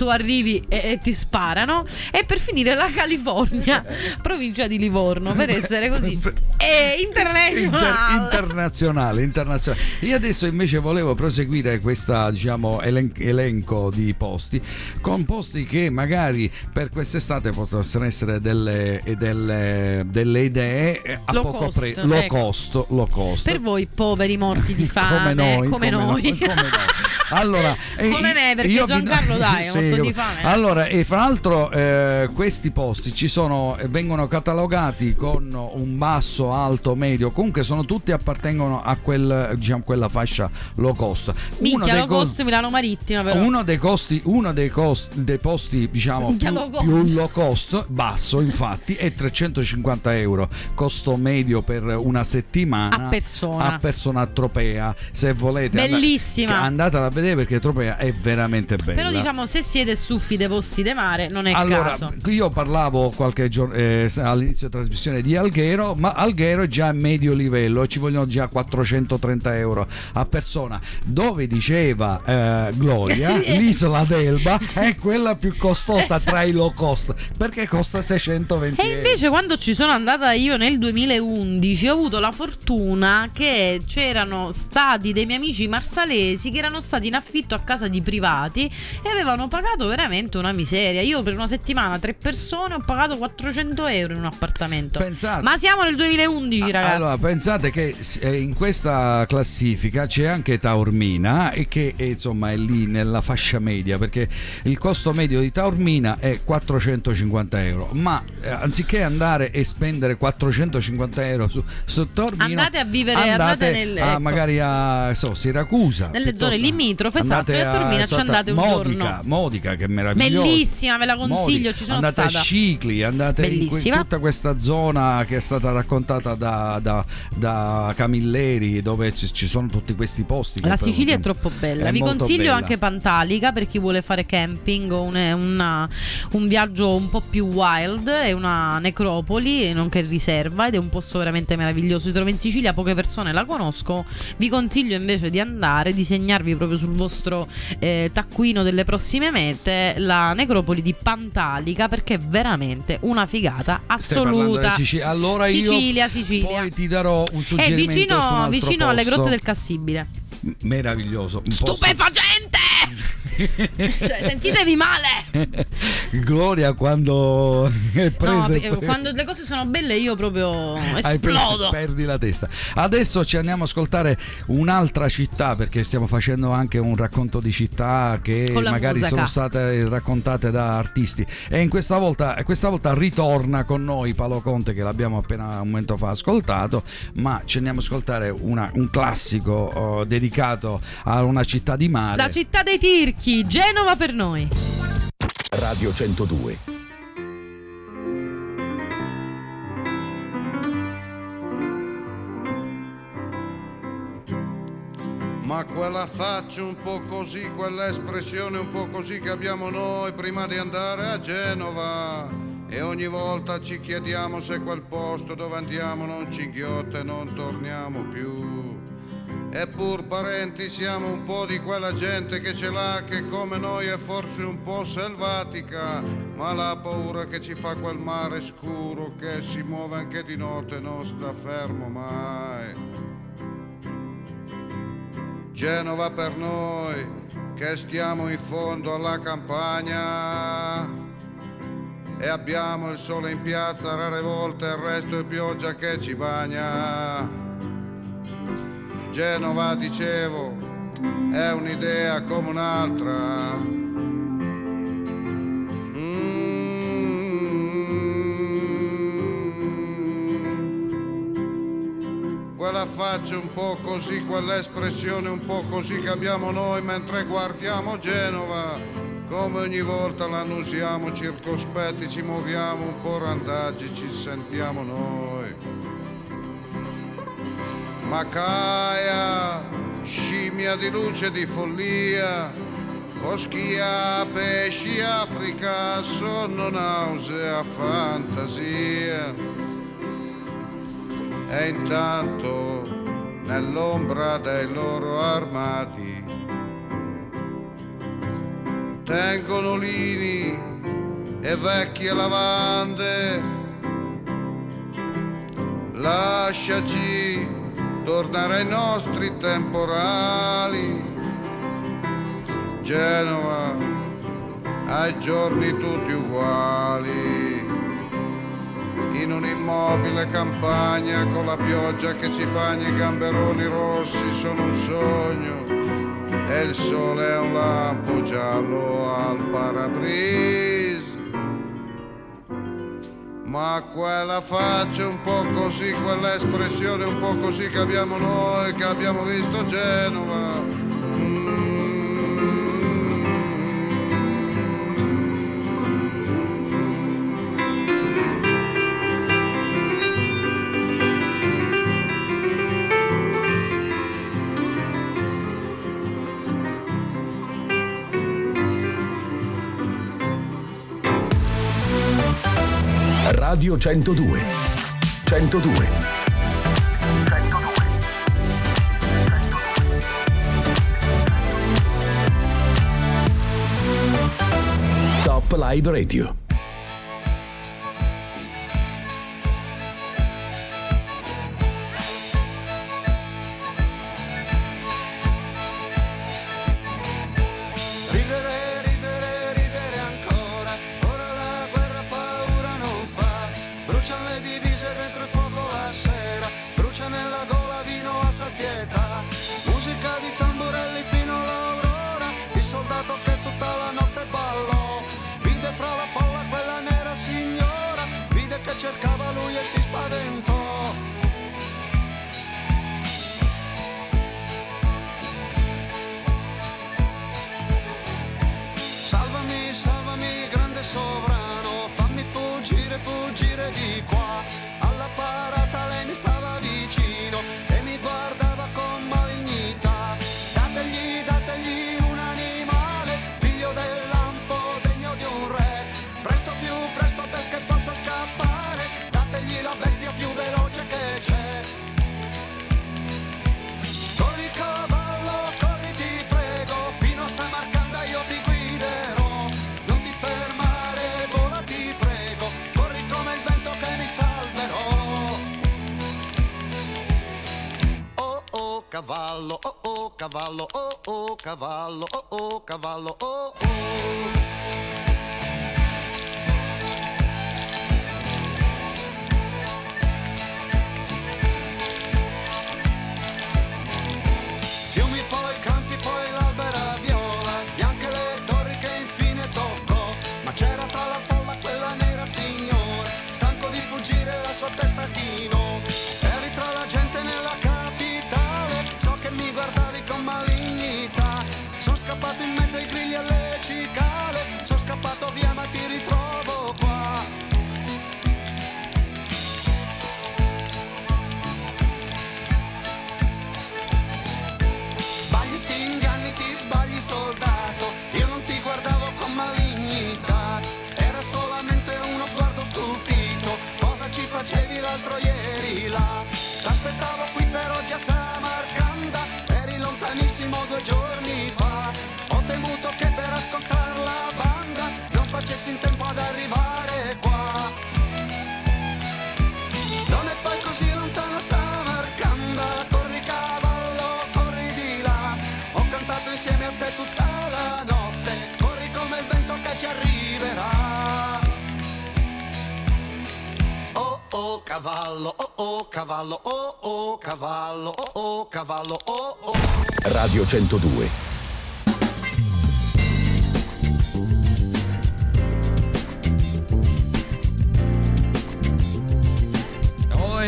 tu arrivi e, e, ti sparano. E per finire la California, provincia di Livorno, per essere così è internazionale. Inter- internazionale, internazionale. Io adesso invece volevo proseguire questo diciamo, elen- elenco di posti con posti che magari per quest'estate possono essere delle, delle, delle idee a low poco prezzo, low, ecco. cost, low cost. Per voi poveri morti di fame, come noi. Come, come noi. noi. Come noi. Allora, come me, perché Giancarlo dai, sì, morto di fame. Allora, e fra l'altro eh, questi posti ci sono, vengono catalogati con un basso, alto, medio, comunque sono tutti appartengono a quel, diciamo, quella fascia low cost. Minchia, low cost co- Milano Marittima però. Uno dei costi, uno dei, costi, dei posti diciamo più low, più low cost, basso infatti, è 350 euro, costo medio per una settimana a persona, a persona tropea, se volete. Bellissima. Andate a vedere perché Tropea è veramente bella. Però diciamo se siete stuffi dei posti di mare non è allora, caso. Io parlavo qualche giorno eh, all'inizio della trasmissione di Alghero, ma Alghero è già a medio livello, ci vogliono già 430 euro a persona. Dove diceva eh, Gloria, l'isola d'Elba è quella più costosa esatto. tra i low cost perché costa 620 euro. E invece quando ci sono andata io nel 2011 ho avuto la fortuna che c'erano stati dei miei amici marsalesi che erano stati in affitto a casa di privati e avevano pagato veramente una miseria. Io per una settimana, tre persone, ho pagato 400 euro in un appartamento. Pensate, Ma siamo nel 2011, ragazzi. Allora, pensate che eh, in questa classifica c'è anche Taormina e che è, insomma è lì nella fascia media perché il costo medio di Taormina è 450 euro. Ma eh, anziché andare e spendere 450 euro su, su Taormina, andate a vivere andate, andate nel, a, ecco. magari a so, Siracusa nelle zone limitrofe, esatto, a Tormina ci andate un Modica, giorno. Modica, che meravigliosa. Bellissima, ve la consiglio, ci sono andate stata. a Scicli, andate in que- tutta questa zona che è stata raccontata da, da, da Camilleri, dove ci, ci sono tutti questi posti. La Sicilia è troppo bella. è Vi consiglio bella. anche Pantalica per chi vuole fare camping o un, una- un viaggio un po' più wild. È una necropoli, nonché riserva, ed è un posto veramente meraviglioso. Si trova in Sicilia, poche persone la conosco. Vi consiglio invece di andare, di segnarvi proprio sul vostro eh, taccuino delle prossime mete la necropoli di Pantalica perché è veramente una figata assoluta. Sicilia. Allora Sicilia, Sicilia. poi ti darò un È suggerimento su un vicino, vicino alle grotte del Cassibile. Meraviglioso. Stupefacente! Cioè, sentitevi male! Gloria quando è No, presa eh, quando le cose sono belle io proprio esplodo. per- perdi la testa. Adesso ci andiamo a ascoltare un'altra città perché stiamo facendo anche un racconto di città che magari musica. sono state raccontate da artisti e in questa volta, questa volta ritorna con noi Paolo Conte che l'abbiamo appena un momento fa ascoltato, ma ci andiamo a ascoltare una- un classico oh, dedicato a una città di mare. La città dei tirchi, Genova per noi. Radio 102. Ma quella faccia un po' così, quella espressione un po' così che abbiamo noi prima di andare a Genova. E ogni volta ci chiediamo se quel posto dove andiamo non ci inghiotta e non torniamo più. Eppur parenti siamo un po' di quella gente che ce l'ha che come noi è forse un po' selvatica, ma la paura che ci fa quel mare scuro che si muove anche di notte non sta fermo mai. Genova per noi che stiamo in fondo alla campagna e abbiamo il sole in piazza rare volte il resto è pioggia che ci bagna. Genova, dicevo, è un'idea come un'altra. Quella faccia un po' così, quell'espressione un po' così che abbiamo noi mentre guardiamo Genova. Come ogni volta l'annusiamo circospetti, ci muoviamo un po' randaggi, ci sentiamo noi. Macaia, scimmia di luce e di follia, Coschia, pesci, Africa, sonno, nausea, fantasia. E intanto, nell'ombra dei loro armadi, tengono lini e vecchie lavande. Lasciaci tornare ai nostri temporali. Genova, ai giorni tutti uguali. In un'immobile campagna con la pioggia che ci bagna i gamberoni rossi sono un sogno e il sole è un lampo giallo al parabrise. Ma quella faccia un po' così, quell'espressione un po' così che abbiamo noi, che abbiamo visto Genova. Radio 102. 102. Top Live Radio. Cavallo, oh oh Radio 102.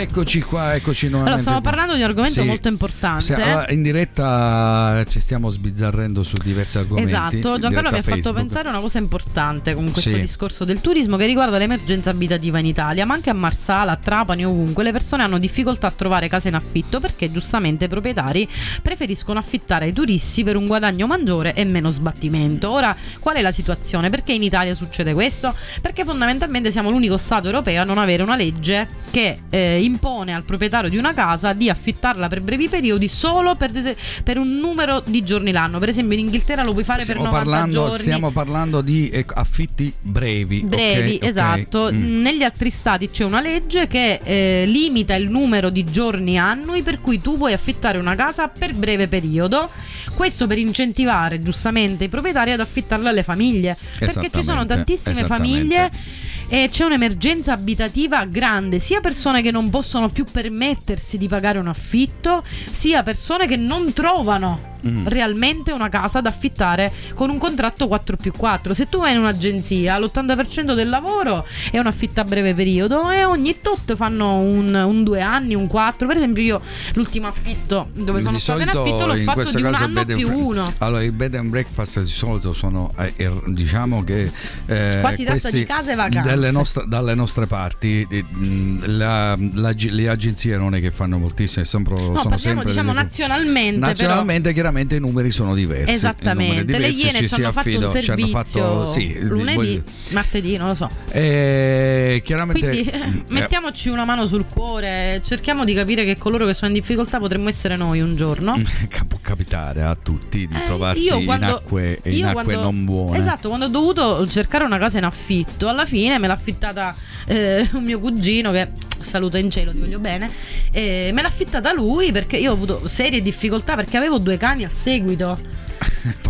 Eccoci qua, eccoci nuovamente. Allora, stiamo parlando di un argomento Sì. molto importante. Sì, allora, in diretta ci stiamo sbizzarrendo su diversi argomenti. Esatto, Giancarlo mi ha fatto pensare a una cosa importante con questo Sì. discorso del turismo che riguarda l'emergenza abitativa in Italia, ma anche a Marsala, a Trapani, ovunque le persone hanno difficoltà a trovare case in affitto perché giustamente i proprietari preferiscono affittare ai turisti per un guadagno maggiore e meno sbattimento. Ora, qual è la situazione? Perché in Italia succede questo? Perché fondamentalmente siamo l'unico Stato europeo a non avere una legge che eh, impone al proprietario di una casa di affittarla per brevi periodi solo per, de- per un numero di giorni l'anno. Per esempio in Inghilterra lo puoi fare Stiamo per 90 parlando, giorni. stiamo parlando di ecco, affitti brevi. Brevi, Ok. esatto. Mm. Negli altri stati c'è una legge che eh, limita il numero di giorni annui per cui tu puoi affittare una casa per breve periodo. Questo per incentivare giustamente i proprietari ad affittarla alle famiglie. Perché ci sono tantissime famiglie e c'è un'emergenza abitativa grande, sia persone che non possono più permettersi di pagare un affitto, sia persone che non trovano Mm. realmente una casa da affittare con un contratto 4 più 4. Se tu vai in un'agenzia, l'80% del lavoro è un affitto a breve periodo e ogni tot fanno un, un due anni, un 4. Per esempio, io l'ultimo affitto dove sono di stata in affitto l'ho in fatto di un anno più fre- uno. Allora, i bed and breakfast di solito sono eh, er- diciamo che eh, Qua si tratta questi- di case vacanze. dalle nostre, dalle nostre parti eh, la- la- le agenzie non è che fanno moltissimo, sempre, No, sono parliamo sempre diciamo nazionalmente. Nazionalmente chiaramente i numeri sono diversi. Esattamente, I numeri le diversi, Iene ci hanno fatto un servizio fatto- sì, lunedì, voglio- martedì, non lo so. eh, chiaramente Quindi eh, mettiamoci una mano sul cuore, cerchiamo di capire che coloro che sono in difficoltà potremmo essere noi un giorno. può capitare a tutti di trovarsi io in quando- acque, in acque quando- non buone. Esatto, quando ho dovuto cercare una casa in affitto, alla fine me l'ha affittata eh, un mio cugino che saluto in cielo, ti voglio bene. eh, me l'ha affittata lui perché io ho avuto serie difficoltà perché avevo due cani a seguito.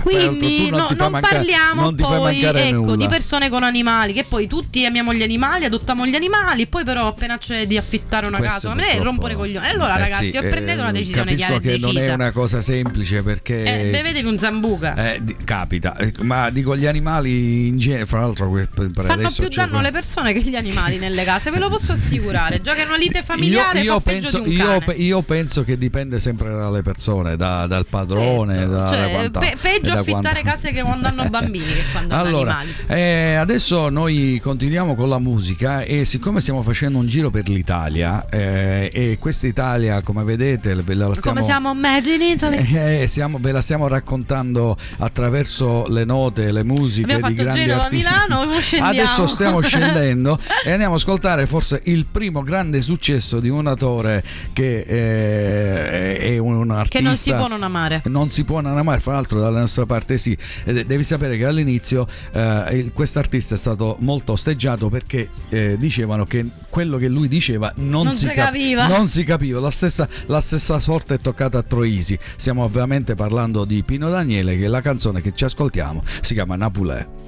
Quindi non no- non, manca- parliamo non poi ecco, nulla. di persone con animali, che poi tutti amiamo gli animali, adottiamo gli animali, poi però appena c'è di affittare una Questo casa, a me rompono i coglioni. Allora Eh ragazzi, sì, o prendete eh, una decisione chiara e che non decisa. è una cosa semplice perché Eh, bevetevi un zambuca. eh, capita, Eh, ma dico gli animali in genere, fra l'altro Fanno più danno alle persone che gli animali nelle case, ve lo posso assicurare. Che una lite familiare io, io penso, di un io, io penso che dipende sempre dalle persone, da- dal padrone, Certo, da cioè, quant'altro. pe- peggio affittare quando... case che quando hanno bambini che quando allora, hanno animali. Eh, adesso noi continuiamo con la musica e siccome stiamo facendo un giro per l'Italia eh, e questa Italia come vedete ve la stiamo, come siamo Imagine Italy eh, siamo, ve la stiamo raccontando attraverso le note, le musiche Abbiamo di grandi Genova, artisti. Milano, adesso stiamo scendendo e andiamo a ascoltare forse il primo grande successo di un attore che eh, è un artista che non si può non amare non si può non amare fra l'altro dalla nostra parte sì. Devi sapere che all'inizio eh, questo artista è stato molto osteggiato perché eh, dicevano che quello che lui diceva non, non si, si, capiva. non si capiva. La stessa, la stessa sorte è toccata a Troisi. Stiamo ovviamente parlando di Pino Daniele che la canzone che ci ascoltiamo si chiama Napulè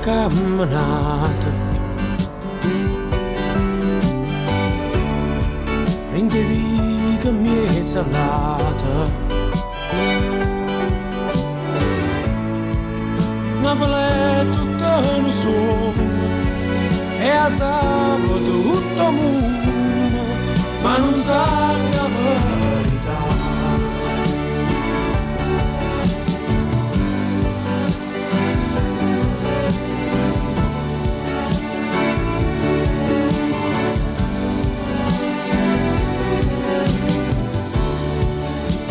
camminata Prendevi che mi è salata Napoli è tutto un sogno e a sabato tutto il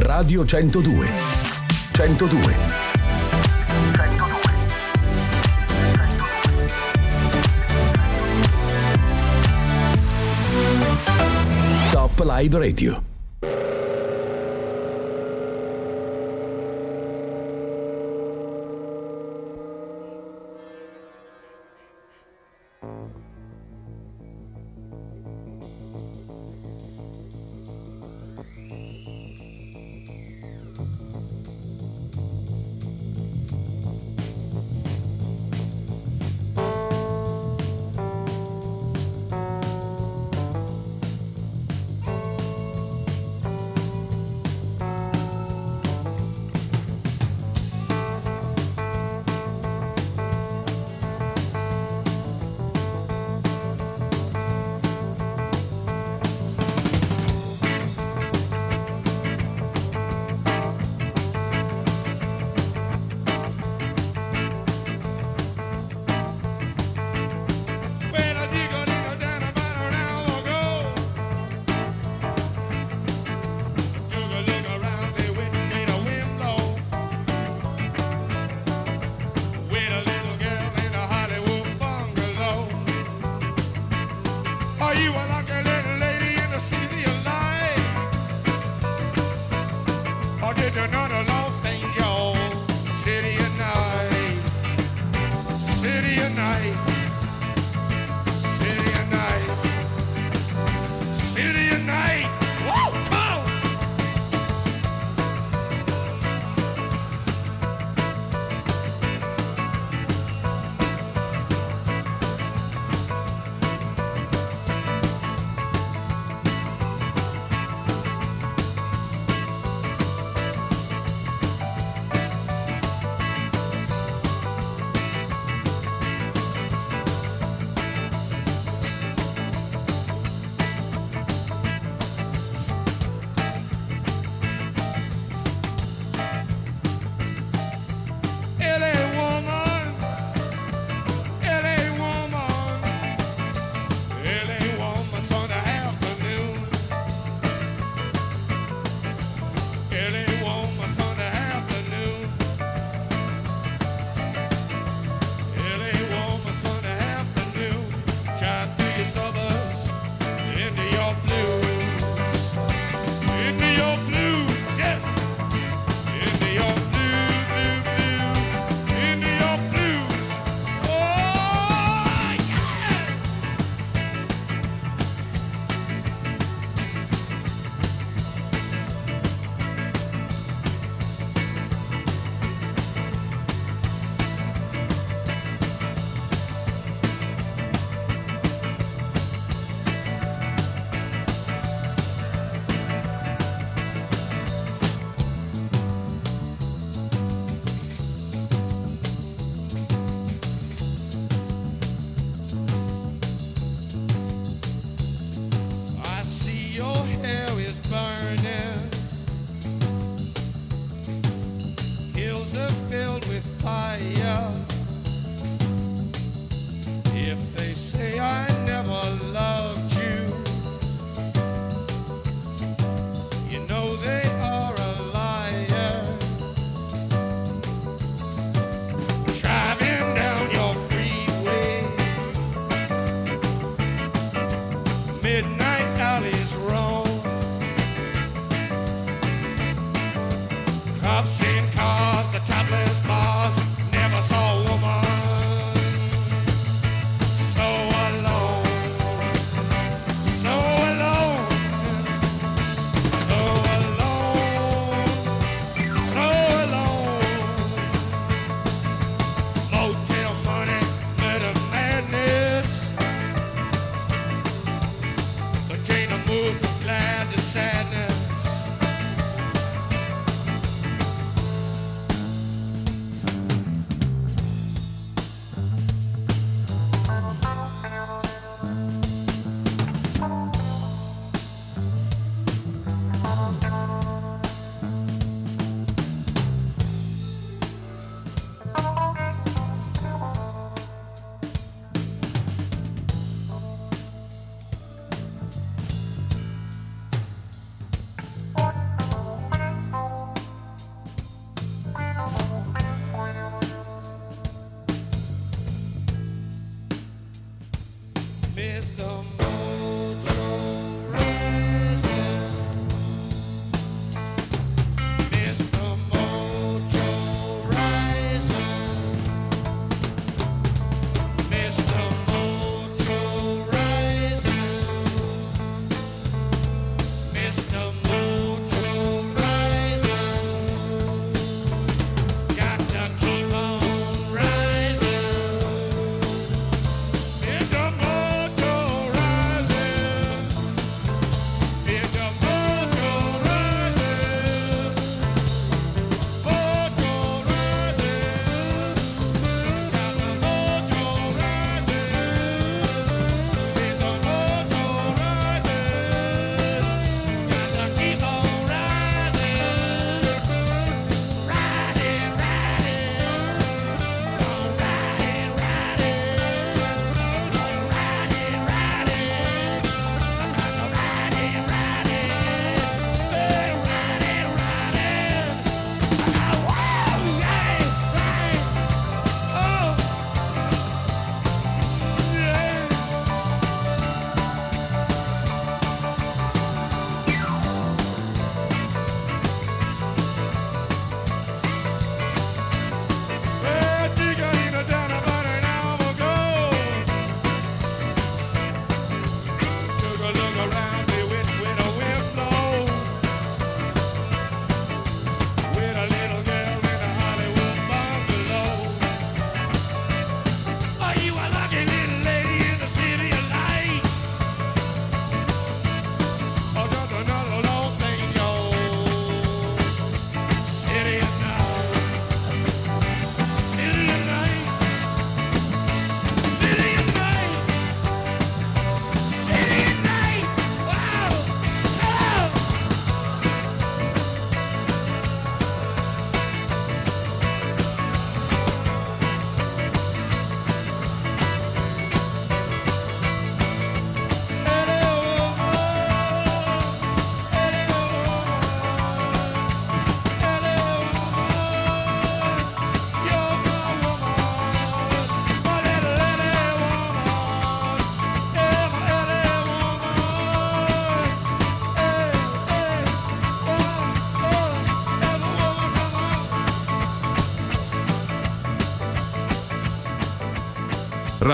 Radio 102 102 Live Radio.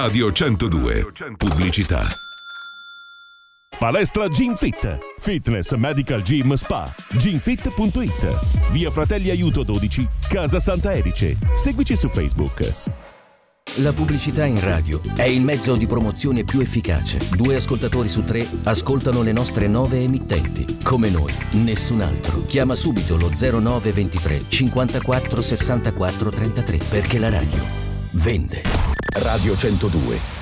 Radio 102. Pubblicità. Palestra Gym Fit. Fitness Medical Gym Spa. Gymfit.it. Via Fratelli Aiuto 12, Casa Santa Erice. Seguici su Facebook. La pubblicità in radio è il mezzo di promozione più efficace. Due ascoltatori su tre ascoltano le nostre nove emittenti. Come noi, nessun altro. Chiama subito lo 0923 54 64 33 perché la radio vende. Radio 102.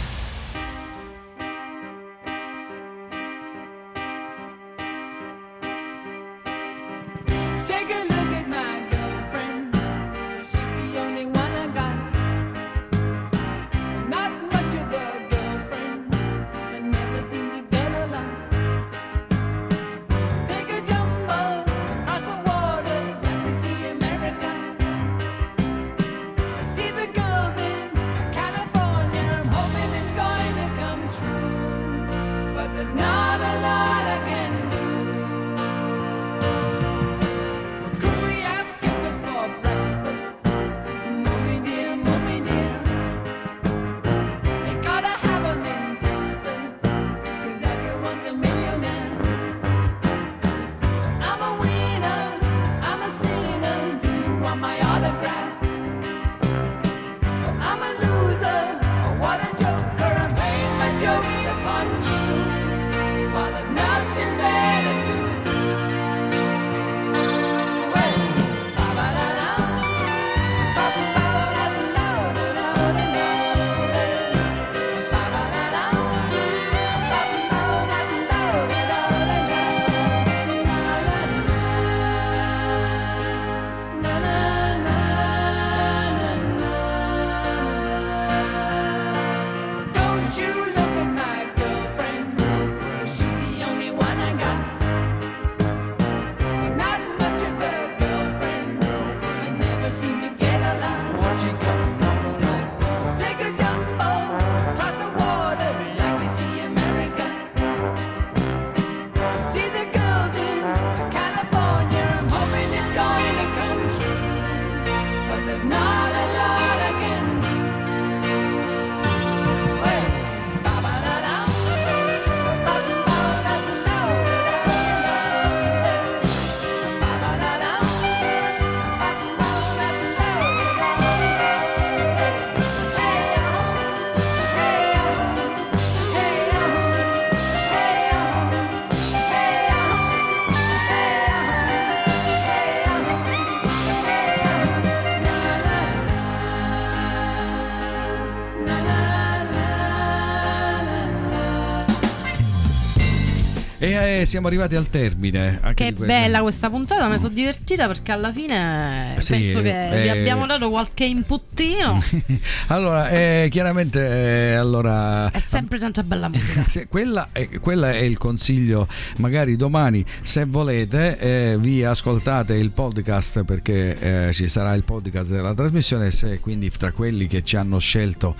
Eh, siamo arrivati al termine. che bella questa puntata, mi sono divertita perché alla fine sì, penso che eh, vi abbiamo dato qualche inputtino. allora, eh, chiaramente, eh, allora, è sempre tanta bella musica. quella, è, quella, è, il consiglio. Magari domani, se volete, eh, vi ascoltate il podcast perché eh, ci sarà il podcast della trasmissione. Se quindi tra quelli che ci hanno scelto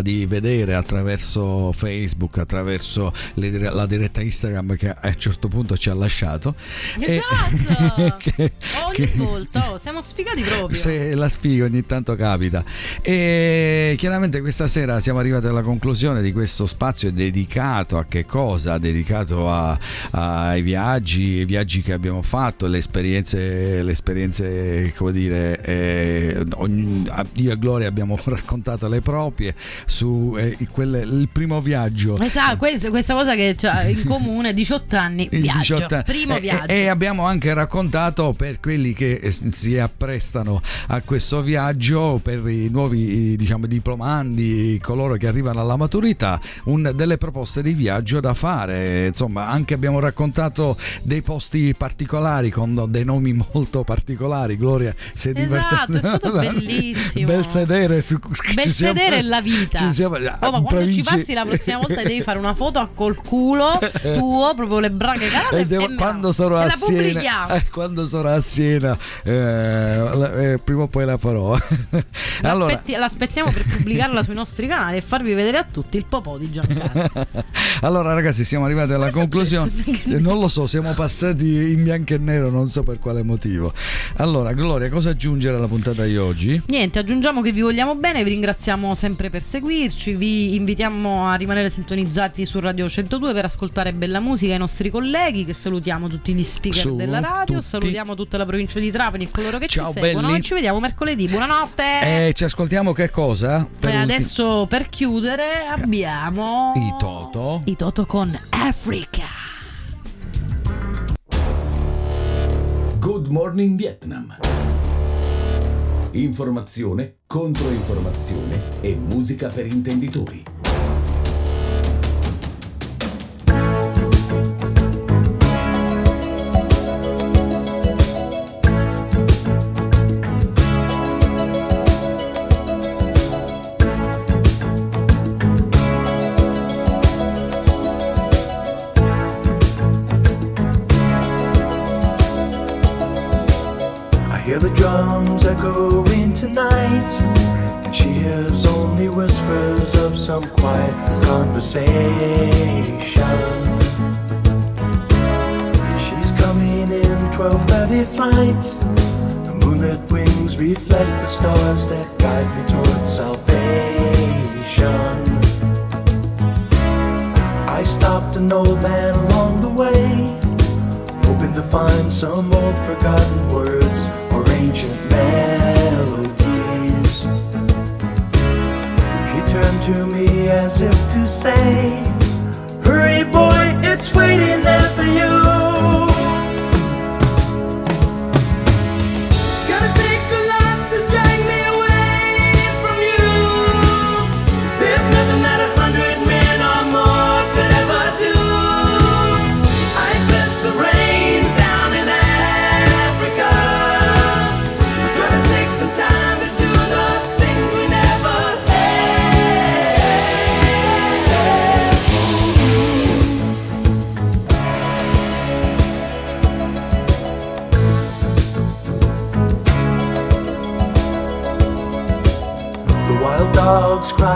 di vedere attraverso Facebook, attraverso le, la diretta Instagram che a un certo punto ci ha lasciato. Esatto! E, che, ogni che, volta, oh, siamo sfigati proprio. Se la sfiga ogni tanto capita. E chiaramente questa sera siamo arrivati alla conclusione di questo spazio dedicato a che cosa? Dedicato a, a, ai viaggi, i viaggi che abbiamo fatto, le esperienze, le esperienze come dire, eh, ogni, io e Gloria abbiamo raccontato le proprie su eh, quelle, il primo viaggio. Esatto, questa, questa cosa che c'è in comune 18 anni, viaggio, 18 anni. primo e, viaggio. E abbiamo anche raccontato per quelli che si apprestano a questo viaggio, per i nuovi diciamo, diplomandi, coloro che arrivano alla maturità, un, delle proposte di viaggio da fare. Insomma, anche abbiamo raccontato dei posti particolari con dei nomi molto particolari. Gloria si è esatto, è stato bellissimo. Bel sedere su Bel sedere è la vita. Siamo, oh, ma quando ci passi la prossima volta devi fare una foto col culo tuo proprio le brache calate. Devo, quando, sarò a Siena, eh, quando sarò a Siena, eh, eh, prima o poi la farò. Allora. L'aspettiamo per pubblicarla sui nostri canali e farvi vedere a tutti il popò di Giancarlo. allora, ragazzi, siamo arrivati alla conclusione. Non lo so, siamo passati in bianco e nero, non so per quale motivo. Allora, Gloria, cosa aggiungere alla puntata di oggi? Niente, aggiungiamo che vi vogliamo bene, vi ringraziamo sempre per seguirci, vi invitiamo a rimanere sintonizzati su Radio 102 per ascoltare bella musica ai nostri colleghi che salutiamo tutti gli speaker Su, della radio, tutti. salutiamo tutta la provincia di Trapani e coloro che Ciao, ci seguono belli. ci vediamo mercoledì. Buonanotte. Eh, ci ascoltiamo che cosa? Per adesso per chiudere abbiamo i Toto. I Toto con Africa. Good Morning Vietnam. Informazione, controinformazione e musica per intenditori. Conversation. She's coming in 12:30 flight. The moonlit wings reflect the stars that guide me towards